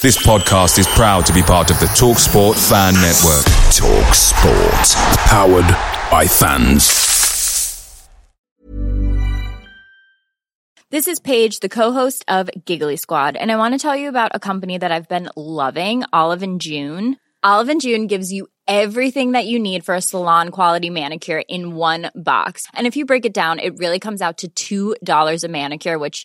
This podcast is proud to be part of the Talk Sport Fan Network. Talk Sport. Powered by fans. This is Paige, the co-host of Giggly Squad, and I want to tell you about a company that I've been loving, Olive and June. Olive and June gives you everything that you need for a salon quality manicure in one box. And if you break it down, it really comes out to $2 a manicure, which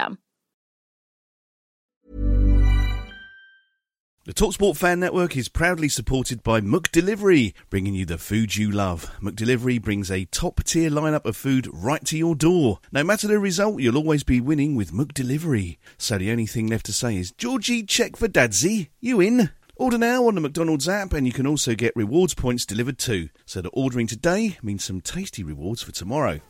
The Talksport Fan Network is proudly supported by McDelivery, bringing you the food you love. McDelivery brings a top tier lineup of food right to your door. No matter the result, you'll always be winning with McDelivery. So the only thing left to say is, Georgie, check for Dadsy. You in? Order now on the McDonald's app, and you can also get rewards points delivered too. So that ordering today means some tasty rewards for tomorrow.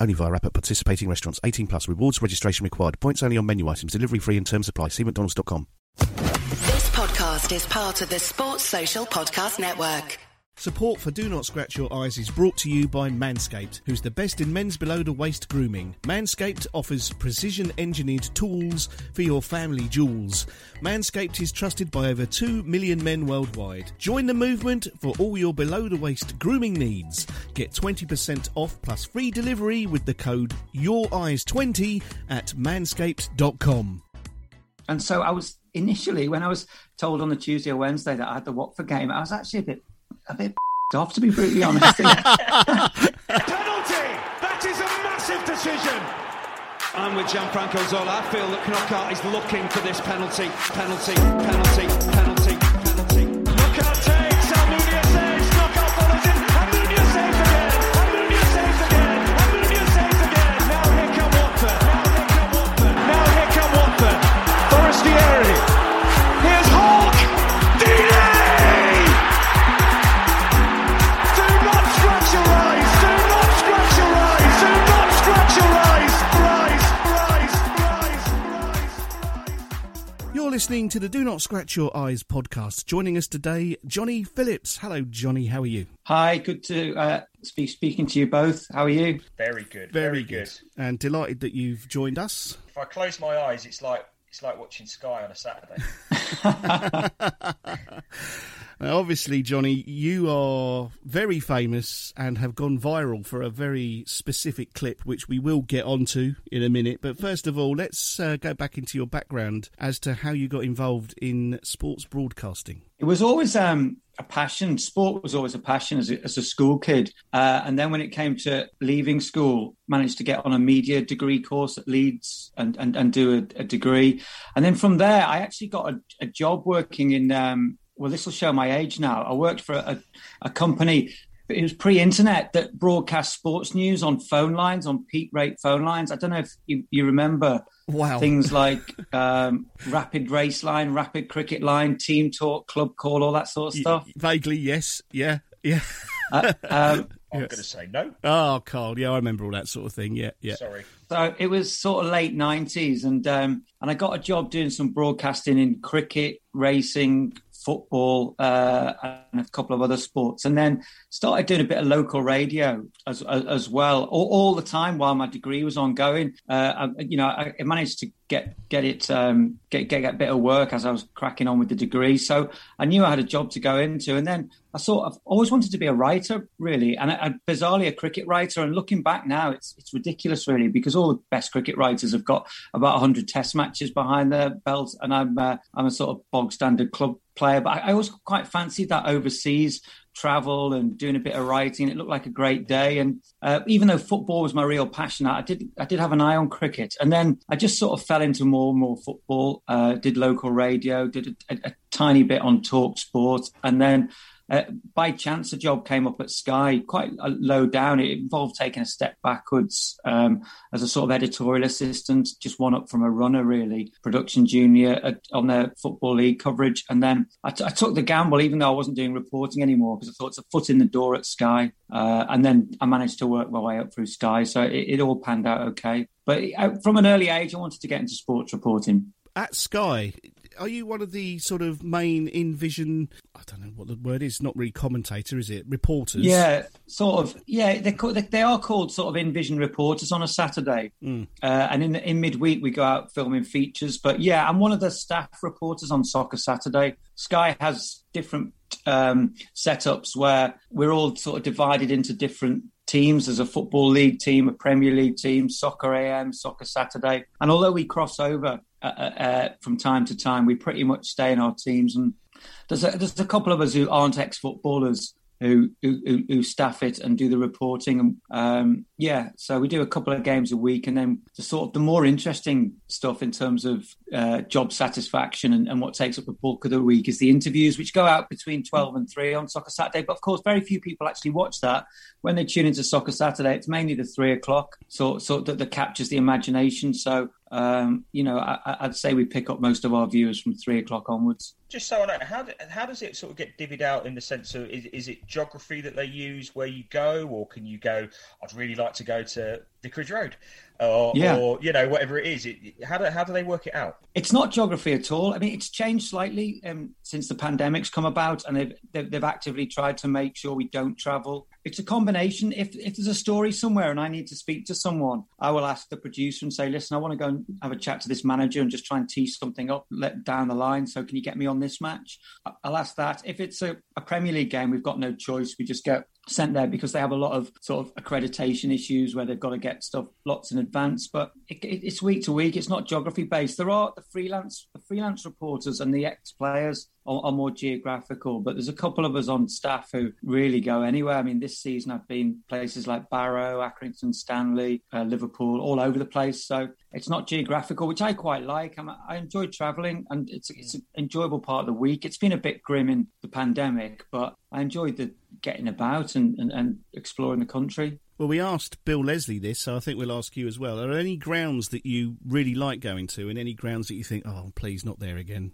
Only via app at participating restaurants. 18 plus. Rewards registration required. Points only on menu items. Delivery free and terms apply. See mcdonalds.com. This podcast is part of the Sports Social Podcast Network. Support for Do Not Scratch Your Eyes is brought to you by Manscaped, who's the best in men's below the waist grooming. Manscaped offers precision engineered tools for your family jewels. Manscaped is trusted by over 2 million men worldwide. Join the movement for all your below the waist grooming needs. Get 20% off plus free delivery with the code YourEyes20 at manscaped.com. And so I was initially, when I was told on the Tuesday or Wednesday that I had the Watford game, I was actually a bit, a bit off, to be brutally honest. penalty! That is a massive decision. I'm with Gianfranco Zola. I feel that Knockaert is looking for this penalty, penalty, penalty, penalty, listening to the Do Not Scratch Your Eyes podcast. Joining us today, Johnny Phillips. Hello, Johnny. How are you? Hi, good to uh, be speaking to you both. How are you? Very good. Very, good. And delighted that you've joined us. If I close my eyes, it's like it's like watching Sky on a Saturday. Now, obviously, Johnny, you are very famous and have gone viral for a very specific clip, which we will get onto in a minute. But first of all, let's uh, go back into your background as to how you got involved in sports broadcasting. It was always um, a passion. Sport was always a passion as a, as a school kid. Uh, and then when it came to leaving school, managed to get on a media degree course at Leeds and, and, and do a, a degree. And then from there, I actually got a, a job working in, um, well, this will show my age now. I worked for a, a company it was pre-internet that broadcast sports news on phone lines on peak rate phone lines i don't know if you, you remember Wow. things like um, rapid race line rapid cricket line team talk club call all that sort of stuff Vaguely, yes. Yeah. Yeah. uh, um, I'm going to say no. Oh, Carl. Yeah, I remember all that sort of thing. Yeah. Yeah. Sorry. so it was sort of late 90s and um, and i got a job doing some broadcasting in cricket racing football uh, and a couple of other sports. And then started doing a bit of local radio as as, as well all, all the time while my degree was ongoing. Uh, I, you know I, I managed to get get it um, get, get get a bit of work as I was cracking on with the degree. So I knew I had a job to go into and then I sort of always wanted to be a writer really and bizarrely a cricket writer and looking back now it's it's ridiculous really because all the best cricket writers have got about 100 test matches behind their belt and I'm uh, I'm a sort of bog standard club player but I, I always quite fancied that overseas travel and doing a bit of writing. It looked like a great day. And uh, even though football was my real passion, I did I did have an eye on cricket. And then I just sort of fell into more and more football. Uh, did local radio, did a, a, a tiny bit on Talk Sport, and then uh, by chance, a job came up at Sky, quite low down. It involved taking a step backwards um, as a sort of editorial assistant, just one up from a runner, really, production junior at, on their football league coverage. And then I, t- I took the gamble, even though I wasn't doing reporting anymore, because I thought it's a foot in the door at Sky. Uh, and then I managed to work my way up through Sky, so it, it all panned out okay. But uh, from an early age, I wanted to get into sports reporting. At Sky, are you one of the sort of main in vision? I don't know what the word is. Not really commentator, is it? Reporters. Yeah, sort of. Yeah, they're called, they are called sort of in vision reporters on a Saturday, Mm. uh, and in in midweek we go out filming features. But yeah, I'm one of the staff reporters on Soccer Saturday. Sky has different um, setups where we're all sort of divided into different teams. There's a football league team, a Premier League team, Soccer AM, Soccer Saturday, and although we cross over uh, uh, from time to time, we pretty much stay in our teams. And there's a, there's a couple of us who aren't ex-footballers who, who who staff it and do the reporting. And um, yeah, so we do a couple of games a week, and then the sort of the more interesting stuff in terms of uh, job satisfaction and, and what takes up the bulk of the week is the interviews, which go out between twelve and three on Soccer Saturday. But of course, very few people actually watch that when they tune into Soccer Saturday. It's mainly the three o'clock sort sort that, that captures the imagination. So um, you know, I, I'd say we pick up most of our viewers from three o'clock onwards. Just so I know, how do, how does it sort of get divvied out in the sense of is, is it geography that they use where you go, or can you go? I'd really like to go to Vicarage Road, or, Yeah. or you know whatever it is. It, how do how do they work it out? It's not geography at all. I mean, it's changed slightly um, since the pandemic's come about, and they've, they've they've actively tried to make sure we don't travel. It's a combination. If if there's a story somewhere and I need to speak to someone, I will ask the producer and say, "Listen, I want to go and have a chat to this manager and just try and tease something up let down the line. So can you get me on this match?" I'll ask that. If it's a, a Premier League game, we've got no choice. We just get sent there because they have a lot of sort of accreditation issues where they've got to get stuff lots in advance. But it, it, it's week to week. It's not geography based. There are the freelance the freelance reporters and the ex players are, are more geographical. But there's a couple of us on staff who really go anywhere. I mean, this season I've been places like Barrow, Accrington, Stanley, uh, Liverpool, all over the place. So it's not geographical, which I quite like. I'm, I enjoy travelling, and it's it's an enjoyable part of the week. It's been a bit grim in the pandemic, but I enjoyed the getting about and, and, and exploring the country. Well, we asked Bill Leslie this, so I think we'll ask you as well. Are there any grounds that you really like going to, and any grounds that you think, oh, please, not there again?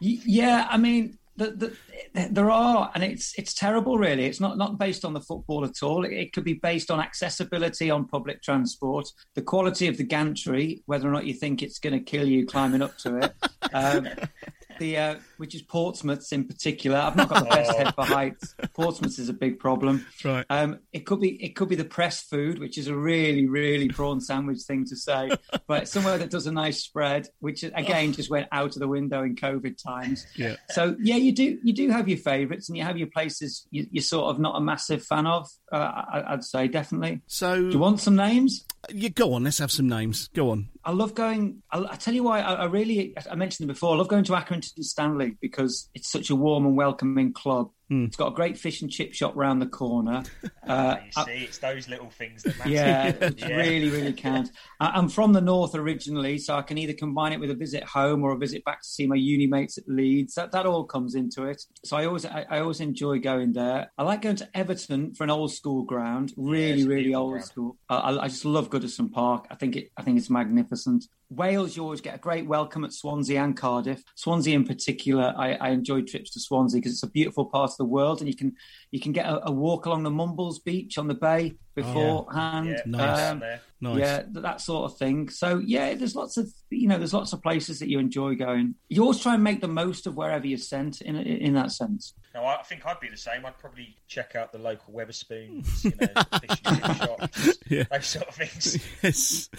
Yeah, I mean, the, the, there are, and it's it's terrible. Really, it's not not based on the football at all. It, it could be based on accessibility on public transport, the quality of the gantry, whether or not you think it's going to kill you climbing up to it. Um, the uh, which is Portsmouth's in particular. I've not got the best head for heights. Portsmouth's is a big problem. Right. Um, it could be it could be the press food, which is a really really prawn sandwich thing to say, but somewhere that does a nice spread, which again just went out of the window in COVID times. Yeah. So yeah, you do you do have your favourites, and you have your places you, you're sort of not a massive fan of. Uh, I, I'd say definitely. So, Do you want some names? yeah, go on, let's have some names. Go on. I love going. I, I tell you why. I, I really. I mentioned it before. I love going to Accrington Stanley because it's such a warm and welcoming club. It's got a great fish and chip shop round the corner. Uh, You I- see, it's those little things that matter. yeah, Yeah. really, really counts. I- I'm from the north originally, so I can either combine it with a visit home or a visit back to see my uni mates at Leeds. That that all comes into it. So I always I, I always enjoy going there. I like going to Everton for an old school ground, really, it's a really old ground. school. I, I I just love Goodison Park. I think it I think it's magnificent. Wales, you always get a great welcome at Swansea and Cardiff. Swansea, in particular, I, I enjoy trips to Swansea because it's a beautiful part of the world, and you can you can get a, a walk along the Mumbles Beach on the bay beforehand. Yeah, Nice. Um, there. Nice. yeah, that sort of thing. So yeah, there's lots of you know, there's lots of places that you enjoy going. You always try and make the most of wherever you're sent. In in that sense. No, I think I'd be the same. I'd probably check out the local Wetherspoons, you know, fish and chip shop, Yeah. those sort of things. yes.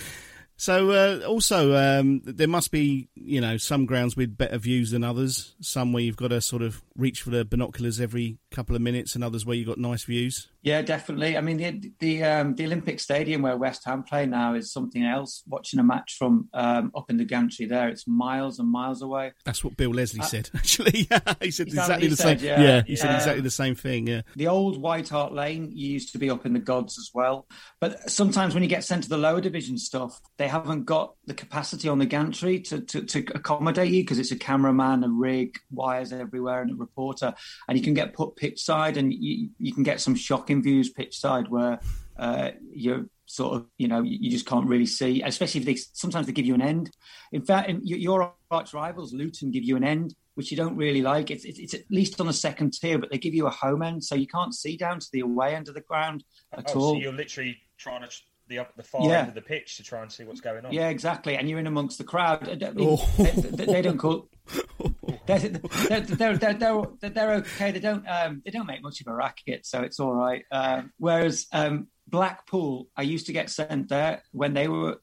So uh, also um, there must be you know some grounds with better views than others. Some where you've got to sort of reach for the binoculars every couple of minutes, and others where you've got nice views. Yeah, definitely. I mean, the the um, the Olympic Stadium where West Ham play now is something else. Watching a match from um, up in the gantry there, it's miles and miles away. That's what Bill Leslie uh, said. Actually, he said exactly he the said, same. Yeah, yeah he yeah. said exactly the same thing. Yeah. The old White Hart Lane used to be up in the gods as well, but sometimes when you get sent to the lower division stuff, they haven't got the capacity on the gantry to to, to accommodate you because it's a cameraman, a rig, wires everywhere, and a reporter, and you can get put pitch side, and you you can get some shocking views pitch side where uh, you're sort of you know you just can't really see especially if they sometimes they give you an end. In fact your arch rivals luton give you an end which you don't really like. It's, it's, it's, at least on the second tier but they give you a home end so you can't see down to the away end of the ground at oh, all. so you're literally trying to the up the far Yeah. end of the pitch to try and see what's going on yeah exactly and you're in amongst the crowd I mean, Oh. they, they- they don't call they're, they're, they're, they're, they're, they're okay. They don't um, they don't make much of a racket, so it's all right. Um, whereas um, Blackpool, I used to get sent there when they were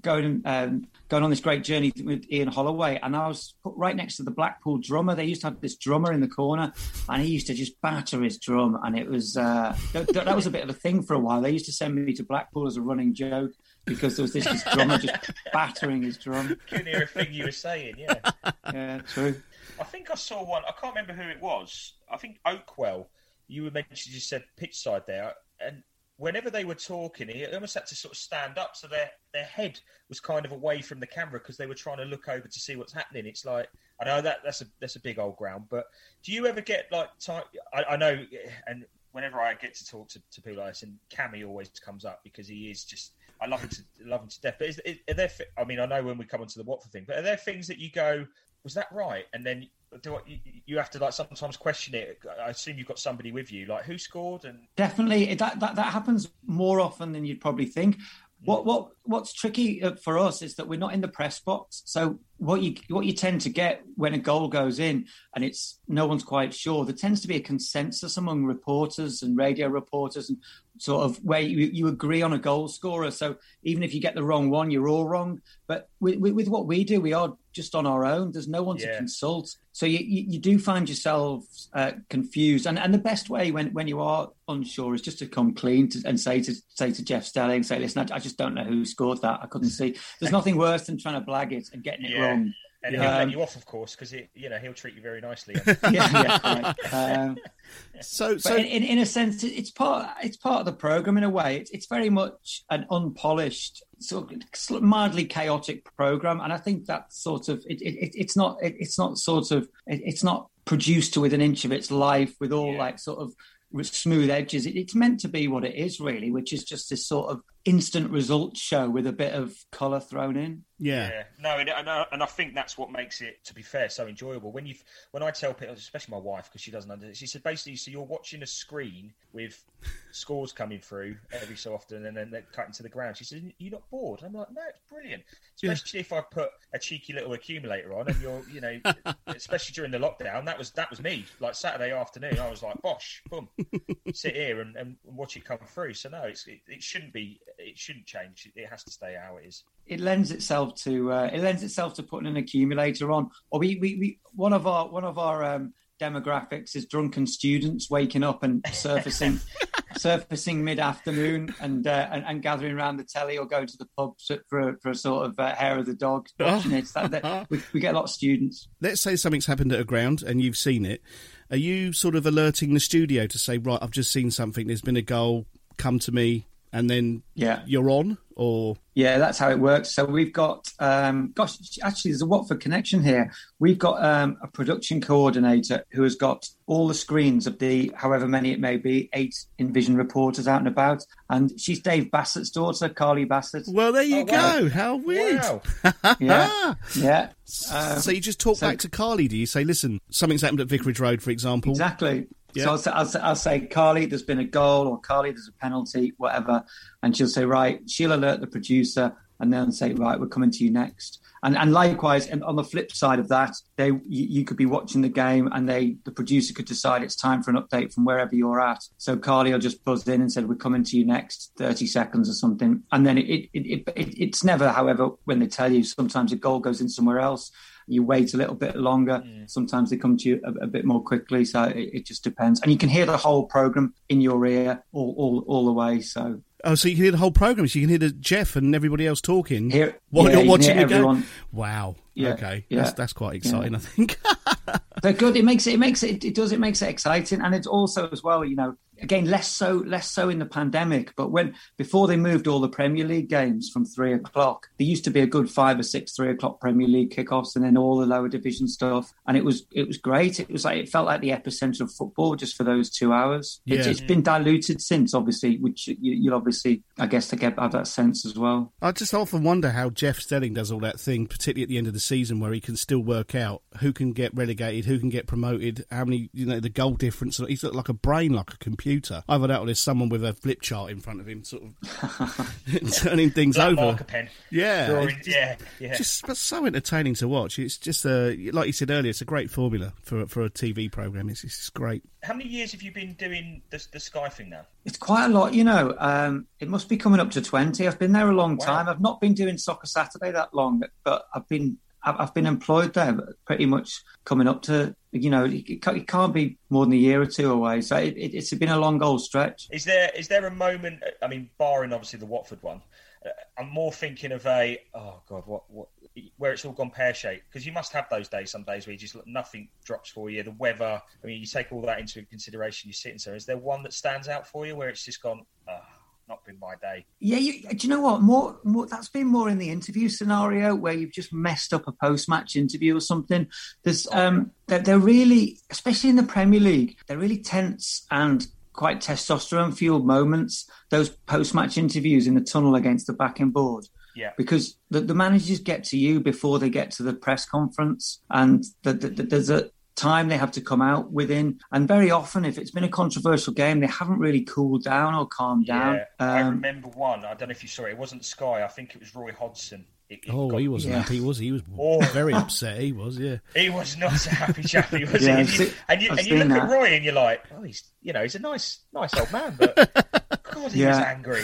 going um, going on this great journey with Ian Holloway, and I was put right next to the Blackpool drummer. They used to have this drummer in the corner, and he used to just batter his drum, and it was uh, that, that was a bit of a thing for a while. They used to send me to Blackpool as a running joke because there was this, this drummer just battering his drum. couldn't hear a thing you were saying yeah Yeah, true. I think I saw one. I can't remember who it was. I think Oakwell. You were mentioned. You said pitch side there, and whenever they were talking, he almost had to sort of stand up, so their their head was kind of away from the camera because they were trying to look over to see what's happening. It's like I know that that's a that's a big old ground, but do you ever get like time? I, I know, and whenever I get to talk to, to people like this, and Cammy always comes up because he is just. I love him to love him to death. But is, is, are there? I mean, I know when we come onto the Watford thing, but are there things that you go, was that right? And then do I, you, you have to like sometimes question it. I assume you've got somebody with you, like who scored and Definitely, that, that that happens more often than you'd probably think. What what what's tricky uh, for us is that we're not in the press box. So what you what you tend to get when a goal goes in and it's no one's quite sure, there tends to be a consensus among reporters and radio reporters and sort of where you, you agree on a goal scorer. So even if you get the wrong one, you're all wrong. But with, with, with what we do, we are just on our own. There's no one to consult. So you, you, you do find yourselves uh, confused. And and the best way when, when you are unsure is just to come clean to, and say to say to Jeff Stelling, say, listen, I, I just don't know who scored that. I couldn't see. There's nothing worse than trying to blag it and getting it Yeah. wrong. And he'll Um, let you off, of course, because you know he'll treat you very nicely. yeah, yeah, right. Um, So, so in, in, in a sense, it's part it's part of the program in a way. It's, it's very much an unpolished, sort of mildly chaotic program, and I think that sort of it, it, it- it's not it, it's not sort of it, it's not produced to within an inch of its life with all Yeah. like sort of smooth edges. It, it's meant to be what it is really, which is just this sort of instant results show with a bit of colour thrown in. yeah. No, and, and, I, and I think that's what makes it, to be fair, so enjoyable. When you, when I tell people, especially my wife, because she doesn't understand, she said basically, so you're watching a screen with scores coming through every so often, and then they're cutting to the ground. She said, "You're not bored?" I'm like, "No, it's brilliant." Especially if I put a cheeky little accumulator on, and you're, you know, especially during the lockdown, that was that was me. Like Saturday afternoon, I was like, "Bosh, boom, sit here and, and watch it come through." So no, it's, it, it shouldn't be, it shouldn't change. It has to stay how it is. it lends itself to uh, it lends itself to putting an accumulator on. Or we, we, we one of our one of our um, demographics is drunken students waking up and surfacing surfacing mid afternoon and, uh, and and gathering around the telly or going to the pub for a, for a sort of uh, hair of the dog watching it. That, that, we, we get a lot of students. Let's say something's happened at a ground and you've seen it. Are you sort of alerting the studio to say, right, I've just seen something. There's been a goal. Come to me, and then Yeah. you're on. Or Yeah, that's how it works. So we've got, um, gosh, actually, there's a Watford connection here. We've got um, a production coordinator who has got all the screens of the, however many it may be, eight Envision reporters out and about. And she's Dave Bassett's daughter, Carly Bassett. well, there you Oh, wow. go. How weird. Wow. Yeah, yeah, um, so you just talk so- back to Carly. Do you say, listen, something's happened at Vicarage Road, for example? exactly. Yeah. So I'll say, I'll, I'll say, Carly, there's been a goal, or Carly, there's a penalty, whatever. And she'll say, right, she'll alert the producer and then say, right, we're coming to you next. And, and likewise, and on the flip side of that, they you, you could be watching the game, and they the producer could decide it's time for an update from wherever you're at. So Carly will just buzz in and said, "We're coming to you next, thirty seconds or something." And then it, it, it, it it's never, however, when they tell you, sometimes a goal goes in somewhere else. You wait a little bit longer. Mm. Sometimes they come to you a, a bit more quickly. So it, it just depends. And you can hear the whole program in your ear all all, all the way. So Oh, so you can hear the whole program. So you can hear the Jeff and everybody else talking Hear- while yeah, you're watching hear the game. Wow. Yeah, okay. yeah, That's that's quite exciting. yeah. I think. they're good. It makes it, it makes it, it does, it makes it exciting. And it's also as well, you know, again, less so, less so in the pandemic, but when, before they moved all the Premier League games from three o'clock, there used to be a good five or six three o'clock Premier League kickoffs and then all the lower division stuff. And it was, it was great. It was like, it felt like the epicenter of football just for those two hours. It's, it's been diluted since, obviously, which you, you'll obviously, I guess, to get have that sense as well. I just often wonder how Jeff Stelling does all that thing, particularly at the end of the season, where he can still work out who can get relegated, who can get promoted, how many, you know, the goal difference. He's like a brain, like a computer. Either that or there's someone with a flip chart in front of him, sort of turning things Black over. marker pen. Yeah, Drawing- just- yeah, yeah. Just but so entertaining to watch. It's just uh, like you said earlier, it's a great formula for for a TV program. It's, it's great. How many years have you been doing the, the Sky thing now? It's quite a lot, you know. Um, it must be coming up to twenty. I've been there a long Wow. time. I've not been doing Soccer Saturday that long, but I've been I've, been employed there pretty much coming up to you know it, can't be more than a year or two away. So it, it's been a long old stretch. Is there is there a moment? I mean, barring obviously the Watford one, uh, I'm more thinking of a oh god, what what where it's all gone pear shaped because you must have those days. Some days where you just nothing drops for you. The weather. I mean, you take all that into consideration. You're sitting there. Is there one that stands out for you where it's just gone? Oh, not been my day. Yeah, you, do you know what? More, more, that's been more in the interview scenario where you've just messed up a post-match interview or something. There's, um, they're, they're really, especially in the Premier League, they're really tense and quite testosterone-fueled moments. Those post-match interviews in the tunnel against the backing board. Yeah. Because the, the managers get to you before they get to the press conference, and the, the, there's a time they have to come out within. And very often, if it's been a controversial game, they haven't really cooled down or calmed down. Yeah, I Um, remember one. I don't know if you saw it. It wasn't Sky. I think it was Roy Hodgson. It- it Oh, got- he wasn't Yeah. happy, was he? He was Oh. very upset. He was, yeah. He was not a happy chappy, was Yeah, he? I've And you, and you, I've and you seen look at. Roy and you're like, oh, he's you know he's a nice nice old man, but God, he was Yeah. angry.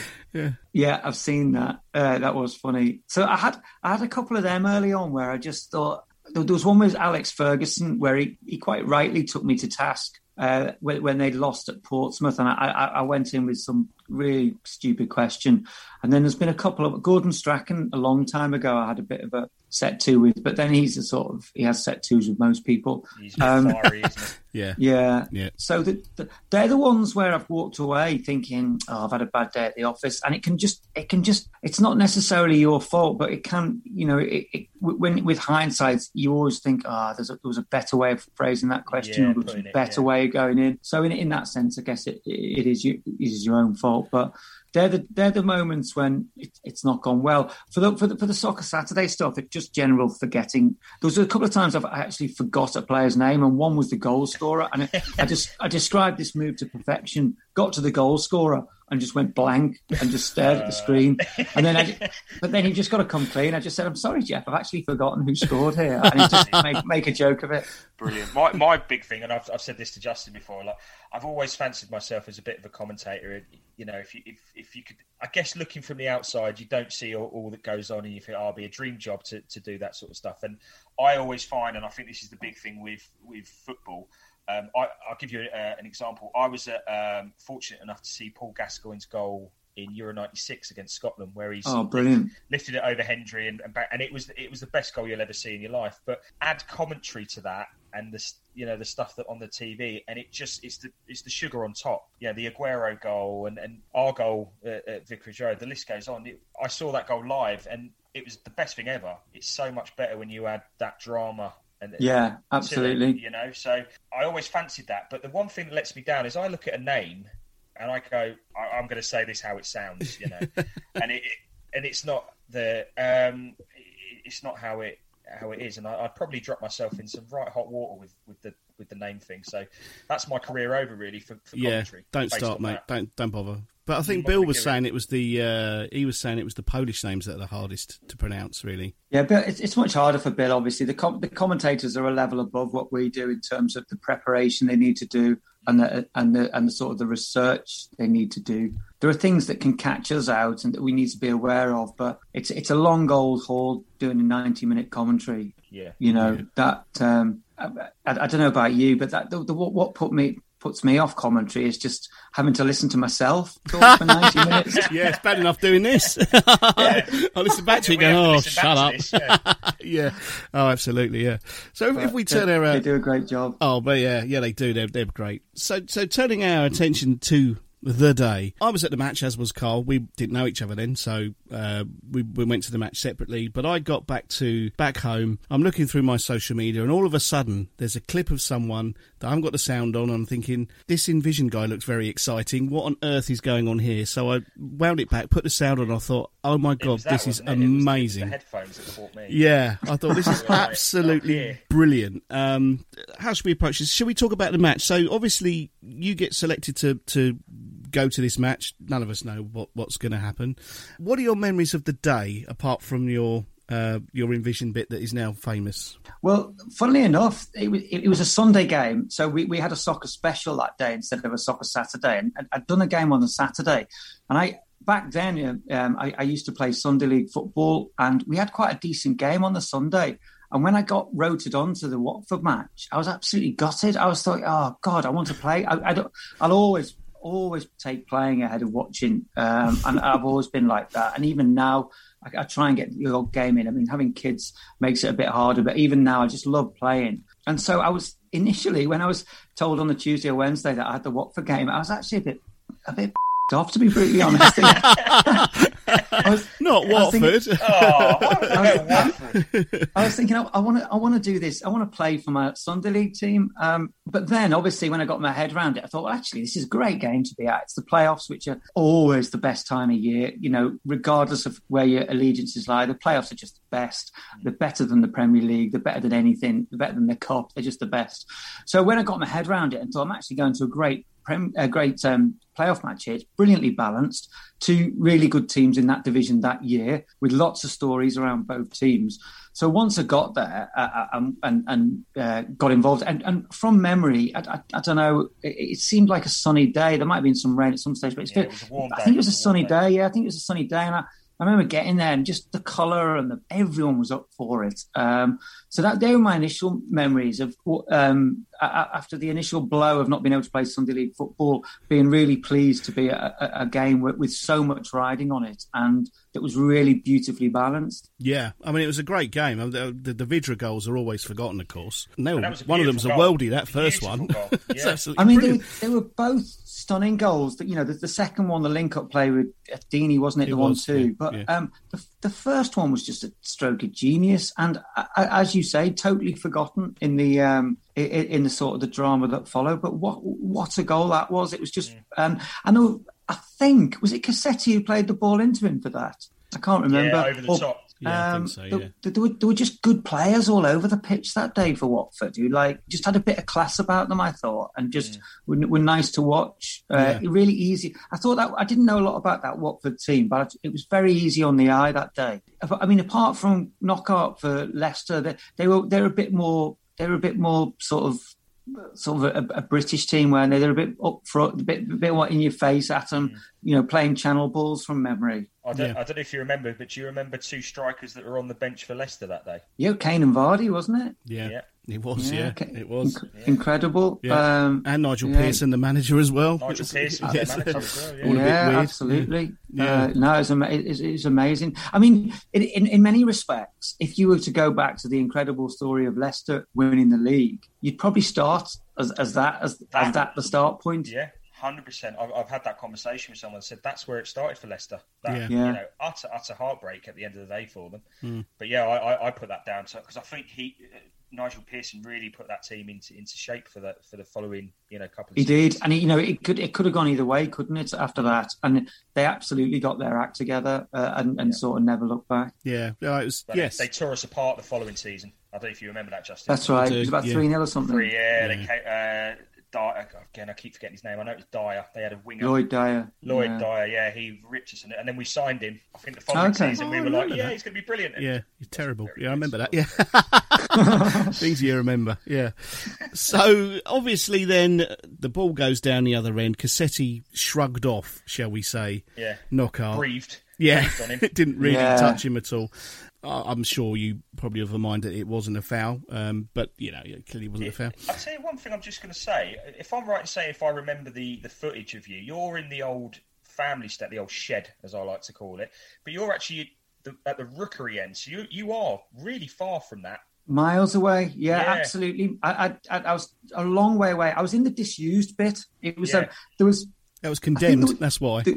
Yeah, I've seen that. Uh, that was funny. So I had I had a couple of them early on where I just thought there was one with Alex Ferguson where he, he quite rightly took me to task uh, when, when they lost at Portsmouth, and I, I, I went in with some really stupid question. And then there's been a couple of Gordon Strachan a long time ago. I had a bit of a set two with, but then he's a sort of he has set twos with most people. He's Um, fiery, isn't he? Yeah. Yeah. Yeah. So the, the, they're the ones where I've walked away thinking, "Oh, I've had a bad day at the office," and it can just, it can just, it's not necessarily your fault, but it can, you know, it, it, when with hindsight, you always think, "Ah, there's a, there was a better way of phrasing that question, Yeah, or there was putting a it, better yeah. way of going in." So in in that sense, I guess it, it is you, it is your own fault, but. They're the, they're the moments when it, it's not gone well for the, for the for the soccer Saturday stuff. It's just general forgetting. There was a couple of times I've actually forgot a player's name, and one was the goal scorer. And it, I just I described this move to perfection. Got to the goal scorer and just went blank and just stared at the uh. screen. And then, I, but then he just got to come clean. I just said, "I'm sorry, Jeff. I've actually forgotten who scored here," and he just make make a joke of it. Brilliant. My my big thing, and I've, I've said this to Justin before. Like I've always fancied myself as a bit of a commentator. You know, if you if, if you could, I guess looking from the outside, you don't see all, all that goes on, and you think, "Oh, it'll be a dream job to, to do that sort of stuff." And I always find, and I think this is the big thing with with football. Um, I, I'll give you uh, an example. I was uh, um, fortunate enough to see Paul Gascoigne's goal in Euro '96 against Scotland, where he's Oh, brilliant! lifted it over Hendry and, and back, and it was it was the best goal you'll ever see in your life. But add commentary to that and the you know the stuff that on the TV, and it just it's the it's the sugar on top. Yeah, the Aguero goal and, and our goal at, at Vicarage Road. The list goes on. It, I saw that goal live, and it was the best thing ever. It's so much better when you add that drama. And, Yeah, it, absolutely. you know, so I always fancied that. But the one thing that lets me down is I look at a name and I go, I, I'm going to say this how it sounds, you know, and it, it and it's not the um, it's not how it how it is, and I, I'd probably drop myself in some right hot water with, with the with the name thing. So that's my career over really for, for Yeah, don't start, mate. that. Don't don't bother. But I think Bill was saying it was the uh, he was saying it was the Polish names that are the hardest to pronounce. Really, Yeah, but it's, it's much harder for Bill. Obviously, the com- the commentators are a level above what we do in terms of the preparation they need to do and the and the and the sort of the research they need to do. There are things that can catch us out and that we need to be aware of. But it's it's a long old haul doing a ninety minute commentary. Yeah. You know that um, I, I, I don't know about you, but that the, the, what, what put me puts me off commentary is just having to listen to myself talk for ninety minutes. yeah, it's bad enough doing this. I listen back to you Yeah, going, oh, shut up. this, yeah. yeah. Oh, absolutely, yeah. So if, if we turn they, our... they Uh, do a great job. oh, but yeah, yeah, they do. They're, they're great. So, so turning our attention to the day. I was at the match, as was Carl. We didn't know each other then, so uh, we, we went to the match separately. But I got back to back home. I'm looking through my social media, and all of a sudden, there's a clip of someone that I haven't got the sound on. I'm thinking this Envision guy looks very exciting. What on earth is going on here? So I wound it back, put the sound on. I thought, oh my god, that, this is it? It was- it was amazing. the headphones that caught me. Yeah, I thought this is absolutely brilliant. Um, how should we approach this? Should we talk about the match? So obviously, you get selected to to go to this match. None of us know what what's going to happen. What are your memories of the day, apart from your uh, your envision bit that is now famous? Well, funnily enough, it was, it was a Sunday game, so we, we had a soccer special that day instead of a soccer Saturday, and, I'd done a game on the Saturday, and I back then um, I, I used to play Sunday league football, and we had quite a decent game on the Sunday. And when I got rotated onto the Watford match, I was absolutely gutted. I was like, "Oh God, I want to play." I, I don't, I'll always, always take playing ahead of watching, um, and I've always been like that. And even now, I, I try and get the old game in. I mean, having kids makes it a bit harder, but even now, I just love playing. And so I was initially when I was told on the Tuesday or Wednesday that I had the Watford game, I was actually a bit, a bit off to be brutally honest. I was, Not I was thinking- Watford. Oh, I go I was thinking, I want to, I want to do this. I want to play for my Sunday league team. Um, but then, obviously, when I got my head around it, I thought, well, actually, this is a great game to be at. It's the playoffs, which are always the best time of year. You know, regardless of where your allegiances lie, the playoffs are just the best. They're better than the Premier League. They're better than anything. They're better than the cup. They're just the best. So when I got my head around it, and thought, I'm actually going to a great prem, a great um, playoff match here. It's brilliantly balanced. Two really good teams in that division that year, with lots of stories around both teams. So once I got there uh, uh, um, and and uh, got involved, and, and from memory, I, I, I don't know, it, it seemed like a sunny day. There might have been some rain at some stage, but it's Yeah, good. it I think it was a It was a sunny day. Yeah, I think it was a sunny day, and I, I remember getting there and just the colour and the, everyone was up for it. Um, so that they were my initial memories of um, after the initial blow of not being able to play Sunday League football, being really pleased to be at a, a game with, with so much riding on it and that was really beautifully balanced. Yeah, I mean it was a great game. The, the, the Vydra goals are always forgotten, of course. And they were, And was a one of them's a worldie. That first Beautiful one, yeah. I mean, they, were- they were both stunning goals. That you know, the, the second one, the link-up play with Deeney, wasn't it? It the was, one too. yeah, but yeah. um, the, the first one was just a stroke of genius, and uh, as you say, totally forgotten in the um, in, in the sort of the drama that followed. But what what a goal that was! It was just. Um, I know. I think was it Cassetti who played the ball into him for that. I can't remember. Yeah, over the Or- top. Yeah, I um, think so, there- yeah. there, there were, there were just good players all over the pitch that day for Watford who like just had a bit of class about them. I thought, and just were, were nice to watch. Uh, Really easy. I thought that I didn't know a lot about that Watford team, but it was very easy on the eye that day. I mean, apart from Knockaert for Leicester, they, they were they're a bit more they're a bit more sort of sort of a, a British team where they're a bit up front, a bit, a bit what in your face at them, mm. you know, playing channel balls from memory. I don't, Yeah. I don't know if you remember, but do you remember two strikers that were on the bench for Leicester that day? Yeah, Kane and Vardy, wasn't it? Yeah, Yeah. It was. Yeah, okay. it was. Inc- incredible. Yeah. Um, and Nigel yeah. Pearson, the manager as well. Nigel was- Pearson yes. their manager as well. Yeah. All a bit yeah, absolutely. Yeah. Uh, no, it's, ama- it's, it's amazing. I mean, in, in, in many respects, if you were to go back to the incredible story of Leicester winning the league, you'd probably start as, as that as, as that the start point. Yeah, hundred percent. I've, I've had that conversation with someone. that Said that's where it started for Leicester. That Yeah. you know, utter utter heartbreak at the end of the day for them. Hmm. But yeah, I, I, I put that down to because I think he. Nigel Pearson really put that team into into shape for the for the following you know couple. of He seasons. did, and he, you know it could it could have gone either way, couldn't it? After that, and they absolutely got their act together uh, and, and sort of never looked back. Yeah, yeah, it was. But yes, they tore us apart the following season. I don't know if you remember that, Justin. That's right. did, It was about yeah. three 0 or something. Three, yeah, they came, uh, Dyer, again, I keep forgetting his name. I know it was Dyer. They had a winger. Lloyd Dyer. Lloyd Yeah. Dyer, yeah, he ripped us and then we signed him. I think the following Okay. season Oh, we were like, remember yeah, that. he's going to be brilliant. Yeah, you're terrible. Yeah, I remember that. Yeah, things you remember. Yeah. So obviously, then the ball goes down the other end. Cassetti shrugged off, shall we say? Yeah. Knockaert. Breathed. Yeah, Breathed on him. it didn't really Yeah. touch him at all. I- I'm sure you probably have a mind that it wasn't a foul, um, but you know, it clearly wasn't a foul. I'll tell you one thing I'm just going to say. If I'm right in saying, if I remember the, the footage of you, you're in the old family state, the old shed, as I like to call it, but you're actually the, at the rookery end. So you, you are really far from that. Miles away, yeah, Yeah. absolutely. I, I, I was a long way away. I was in the disused bit. It was Yeah. a, there was That was condemned. was- that's why.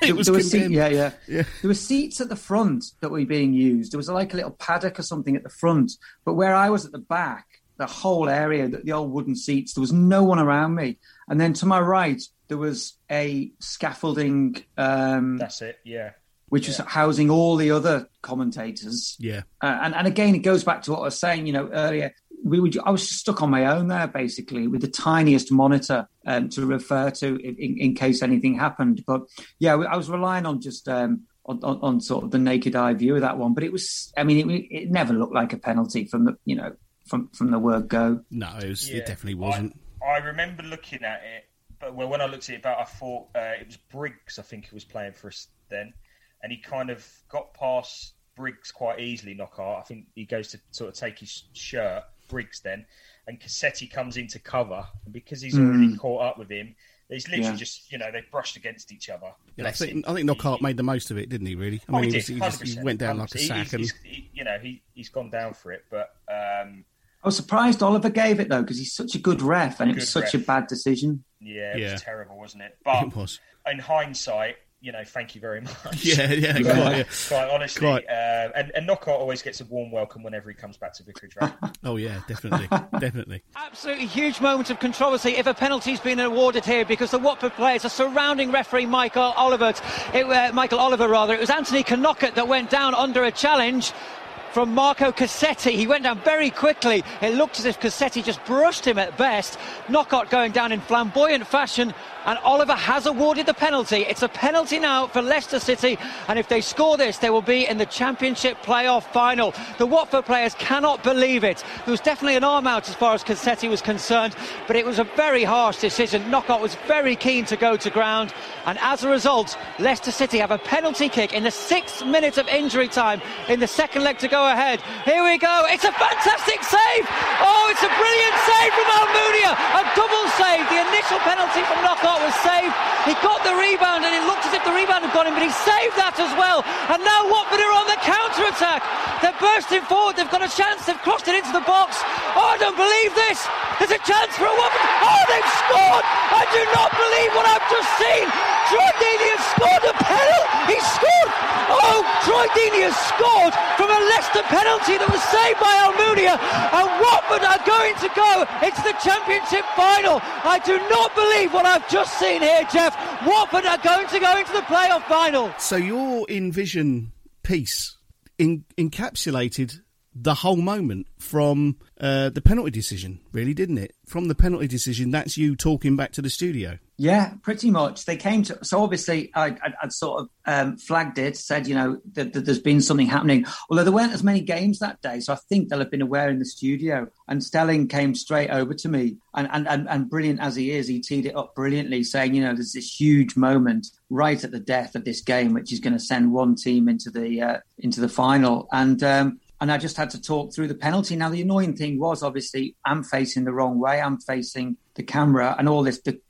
there- it was there seat- yeah, yeah, Yeah. There were seats at the front that were being used. There was like a little paddock or something at the front. But where I was at the back, the whole area, the, the old wooden seats, there was no one around me. And then to my right, there was a scaffolding, um, That's it. Yeah. which was housing all the other commentators. Yeah. Uh, and, and again, it goes back to what I was saying, you know, earlier. We would, I was stuck on my own there, basically, with the tiniest monitor um, to refer to in, in, in case anything happened. But yeah, I was relying on just um, on, on, on sort of the naked eye view of that one. But it was, I mean, it, it never looked like a penalty from the, you know, from from the word go. No, it was. Yeah. It definitely wasn't. I, I remember looking at it, but when when I looked at it back, I thought uh, it was Briggs. I think who was playing for us then, and he kind of got past Briggs quite easily. Knockaert. I think he goes to sort of take his shirt, Briggs then, and Cassetti comes into cover, and because he's already caught up with him. He's literally Yeah. just, you know, they brushed against each other. Yeah, I think him. I think Knockaert made the most of it, didn't he? Really? I Oh, mean, he, he, was, he, just, he 100%, went down like a 100%. sack, He- and he's- he- you know, he he's gone down for it, but um, I was surprised Oliver gave it though because he's such a good ref, and it was Good such a bad decision. yeah, it Yeah. was terrible, wasn't it? But it was. in hindsight, you know, thank you very much. Yeah, yeah, quite, yeah. Quite honestly, Quite. Uh, and, and Knockaert always gets a warm welcome whenever he comes back to Vicarage Road. Oh yeah, definitely, definitely. Absolutely huge moment of controversy if a penalty's been awarded here because the Watford players are surrounding referee Michael Oliver. It, uh, Michael Oliver, rather. It was Anthony Knockaert that went down under a challenge from Marco Cassetti. He went down very quickly. It looked as if Cassetti just brushed him at best. Knockaert going down in flamboyant fashion. And Oliver has awarded the penalty. It's a penalty now for Leicester City. And if they score this, they will be in the Championship playoff final. The Watford players cannot believe it. There was definitely an arm out as far as Cassetti was concerned, but it was a very harsh decision. Knockaert was very keen to go to ground. And as a result, Leicester City have a penalty kick in the sixth minute of injury time in the second leg to go ahead. Here we go. It's a fantastic save. Oh, it's a brilliant save from Almunia. A double save. The initial penalty from Knockaert was saved. He got the rebound and it looked as if the rebound had gone in, but he saved that as well. And now Watford are on the counter attack. They're bursting forward. They've got a chance. They've crossed it into the box. Oh, I don't believe this. There's a chance for a Watford. Oh, they've scored. I do not believe what I've just seen. Troy Deeney has scored a penalty. He scored. Oh, Troy Deeney has scored from a Leicester penalty that was saved by Almunia. And Watford are going to go into the championship final. I do not believe what I've just seen here, Jeff. Watford are going to go into the playoff final. So your Envision piece in, encapsulated the whole moment from uh, the penalty decision, really, didn't it? From the penalty decision, that's you talking back to the studio. Yeah, pretty much. They came to so obviously I, I, I'd sort of um, flagged it, said you know that, that there's been something happening. Although there weren't as many games that day, so I think they'll have been aware in the studio. And Stelling came straight over to me, and and, and, and brilliant as he is, he teed it up brilliantly, saying you know there's this huge moment right at the death of this game, which is going to send one team into the uh, into the final, and. Um, and I just had to talk through the penalty. Now, the annoying thing was obviously I'm facing the wrong way. I'm facing the camera and all this. The,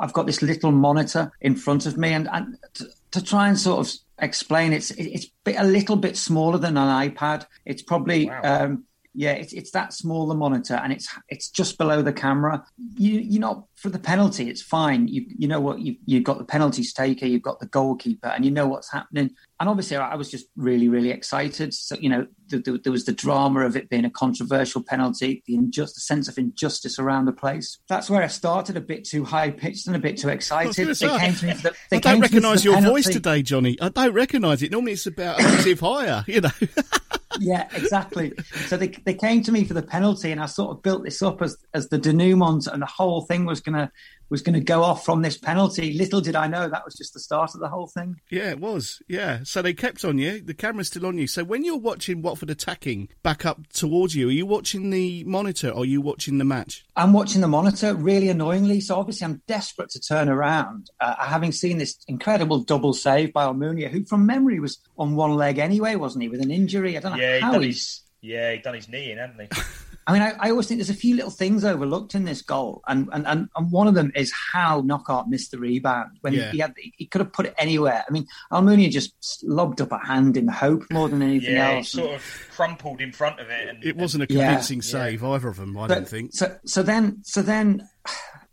I've got this little monitor in front of me, and, and to, to try and sort of explain, it's it's a little bit smaller than an iPad. It's probably. Wow. Um, yeah, it's it's that small the monitor, and it's it's just below the camera. You you're not for the penalty, it's fine. You you know what you you've got the penalty taker, you've got the goalkeeper, and you know what's happening. And obviously, I was just really really excited. So you know, th- th- there was the drama of it being a controversial penalty, the injust, the sense of injustice around the place. That's where I started a bit too high pitched and a bit too excited. They say, came to me. For the, they I don't came to me for recognise the your voice today, Johnny. I don't recognise it. Normally, it's about octave higher. You know. yeah, exactly. So they they came to me for the penalty, and I sort of built this up as as the denouement, and the whole thing was gonna was going to go off from this penalty. Little did I know that was just the start of the whole thing. Yeah, it was. Yeah. So they kept on you. The camera's still on you. So when you're watching Watford attacking back up towards you, are you watching the monitor or are you watching the match? I'm watching the monitor really annoyingly. So obviously I'm desperate to turn around, uh, having seen this incredible double save by Almunia, who from memory was on one leg anyway, wasn't he, with an injury? I don't know Yeah, he how done he's. his, yeah, he done his knee in, hadn't he? I mean, I, I always think there's a few little things overlooked in this goal, and and, and, and one of them is how Knockaert missed the rebound when Yeah. he had he could have put it anywhere. I mean, Almunia just lobbed up a hand in hope more than anything Yeah, he else. sort of crumpled in front of it. And, It wasn't a Yeah. convincing save, either of them, I But- don't think. So so then so then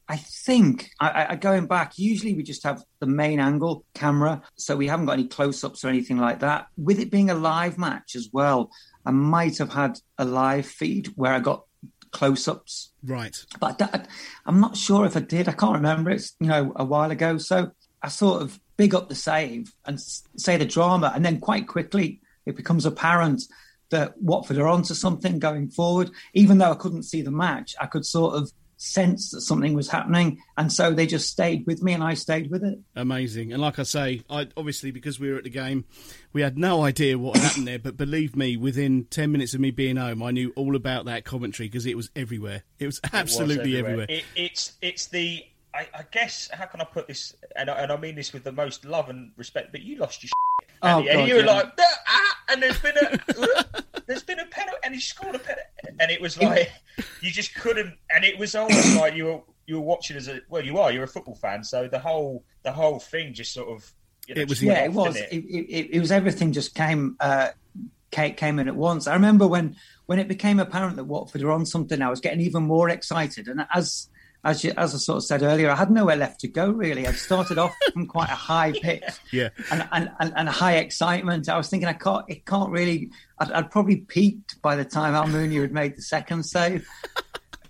I think I, I, I going back. Usually we just have the main angle camera, so we haven't got any close-ups or anything like that. With it being a live match as well, I might have had a live feed where I got close-ups Right. but I, I'm not sure if I did. I can't remember. It's you know a while ago. So I sort of big up the save and say the drama, and then quite quickly it becomes apparent that Watford are onto something going forward. Even though I couldn't see the match, I could sort of sense that something was happening, and so they just stayed with me, and I stayed with it. Amazing. And like I say, I obviously because we were at the game, we had no idea what happened there. But believe me, within ten minutes of me being home, I knew all about that commentary because it was everywhere. It was It was absolutely everywhere. It, it's it's the I, I guess how can I put this? And I, and I mean this with the most love and respect. But you lost your shit, Oh, Andy, and God, you were yeah. like, "Ah, ah," and there's been a there's been a penalty, and he scored a penalty, and it was like you just couldn't. And it was almost like you were you were watching as a well, you are you're a football fan, so the whole the whole thing just sort of you know, It was- yeah, it was. It, it, it, it was everything just came uh, came, came in at once. I remember when when it became apparent that Watford were on something, I was getting even more excited. And as as you, as I sort of said earlier, I had nowhere left to go. Really, I'd started off from quite a high pitch Yeah. and, and, and, and high excitement. I was thinking I can't it can't really. I'd, I'd probably peaked by the time Almunia had made the second save.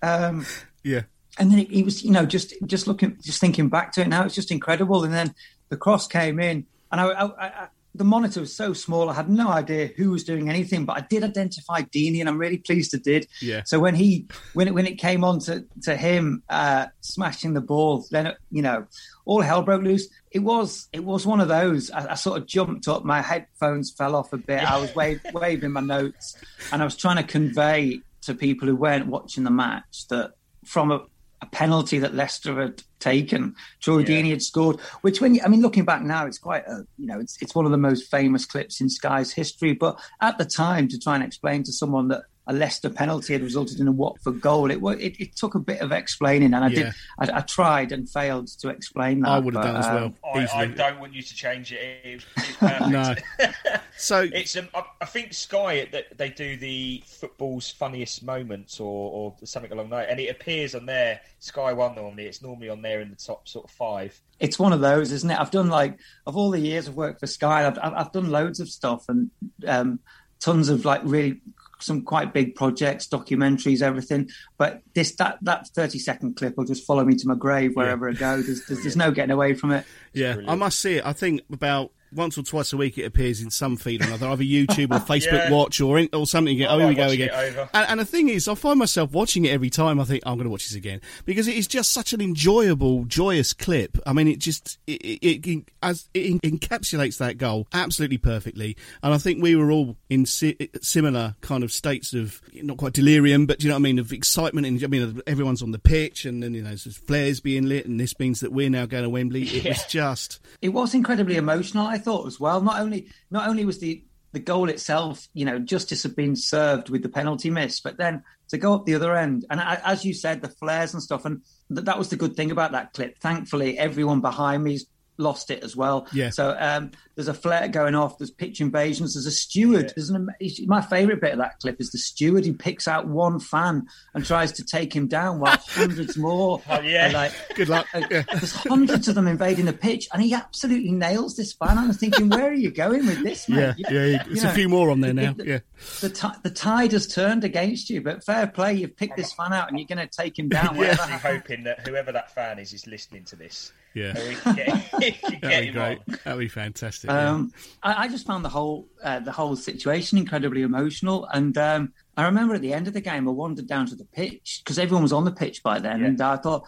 Um, Yeah. and then he, he was, you know, just just looking, just thinking back to it now, it's just incredible. And then the cross came in, and I, I, I, the monitor was so small, I had no idea who was doing anything, but I did identify Deeney, and I'm really pleased I did. Yeah. So when he, when it when it came on to to him uh, smashing the ball, then you know, all hell broke loose. It was it was one of those. I, I sort of jumped up, my headphones fell off a bit. I was wave, waving my notes, and I was trying to convey to people who weren't watching the match that from a, a penalty that Leicester had taken, Troy Deeney had scored. Which, when you, I mean, looking back now, it's quite a you know, it's it's one of the most famous clips in Sky's history. But at the time, to try and explain to someone that a Leicester penalty had resulted in a Watford goal, it it, it took a bit of explaining, and I Yeah. did. I, I tried and failed to explain that. I would have but, done as um, well. I, I don't want you to change it. It- it's perfect. No. So It's um, I, I think Sky that they do the football's funniest moments or, or something along that, and it appears on there. Sky One normally, it's normally on there in the top sort of five. it's one of those, isn't it? I've done like of all the years I've worked for Sky, I've I've, I've done loads of stuff and um, tons of like really some quite big projects, documentaries, everything. But this that that thirty second clip will just follow me to my grave wherever I go. There's, there's there's no getting away from it. Yeah, I must see it. I think about once or twice a week it appears in some feed or another, either YouTube or Facebook Yeah. Watch or in, or something. You oh, here we go again. And, and the thing is, I find myself watching it every time. I think I'm going to watch this again because it is just such an enjoyable, joyous clip. I mean, it just it, it, it as it encapsulates that goal absolutely perfectly. And I think we were all in si- similar kind of states of not quite delirium, but do you know what I mean, of excitement. And I mean, everyone's on the pitch, and then you know, there's flares being lit, and this means that we're now going to Wembley. It was just. It was incredibly emotional, I thought as well. Not only not only was the the goal itself, you know, justice had been served with the penalty miss, but then to go up the other end, and I, as you said, the flares and stuff, and th- that was the good thing about that clip. Thankfully, everyone behind me's lost it as well. Yeah. So um, there's a flare going off. There's pitch invasions. There's a steward. There's an, my favourite bit of that clip is the steward who picks out one fan and tries to take him down while hundreds more. Oh, yeah. are like, Good luck. uh, Yeah. There's hundreds of them invading the pitch, and he absolutely nails this fan. I'm thinking, where are you going with this, Yeah, mate? You- yeah, you there's know, a few more on there now. the- Yeah, The, ti- the tide has turned against you, but fair play. You've picked this fan out, and you're going to take him down. I'm whatever actually happens. hoping that whoever that fan is is listening to this. Yeah. So we can get, we can get that'd be great. on. That'd be fantastic. Yeah. Um, I, I just found the whole uh, the whole situation incredibly emotional, and um, I remember at the end of the game, I wandered down to the pitch because everyone was on the pitch by then, Yeah. and I thought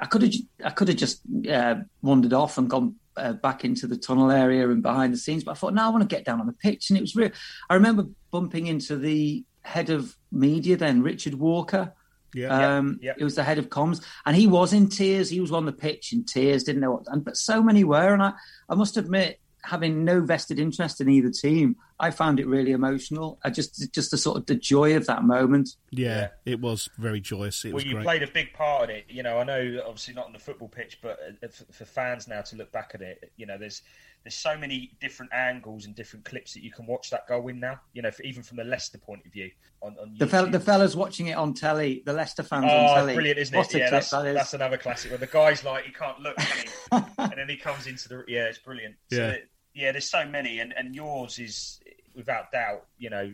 I could have I could have just uh, wandered off and gone uh, back into the tunnel area and behind the scenes. But I thought, no, I want to get down on the pitch, and it was real. I remember bumping into the head of media then, Richard Walker. Yeah, um, yeah, yeah. It was the head of comms, and he was in tears. He was on the pitch in tears, didn't know what. And but so many were, and I, I must admit, having no vested interest in either team, I found it really emotional. I just, just the sort of the joy of that moment. Yeah, it was very joyous. It well, was you great. played a big part in it. You know, I know obviously not on the football pitch, but uh, for, for fans now to look back at it, you know, there's there's so many different angles and different clips that you can watch that go in now. You know, for, even from the Leicester point of view. On, on The, fel- the fellas watching it on telly, the Leicester fans Oh, on telly. brilliant, isn't What it? a Yeah, that's, that is. that's another classic where the guy's like, he can't look, and then he comes into the. Yeah, it's brilliant. So, Yeah. that- yeah, there's so many, and, and yours is, without doubt, you know,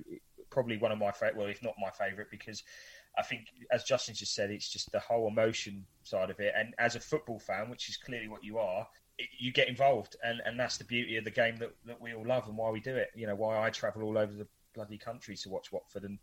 probably one of my favorite, well, if not my favourite, because I think, as Justin just said, it's just the whole emotion side of it. And as a football fan, which is clearly what you are, it, you get involved, and, and that's the beauty of the game that, that we all love and why we do it. You know, why I travel all over the bloody country to watch Watford, and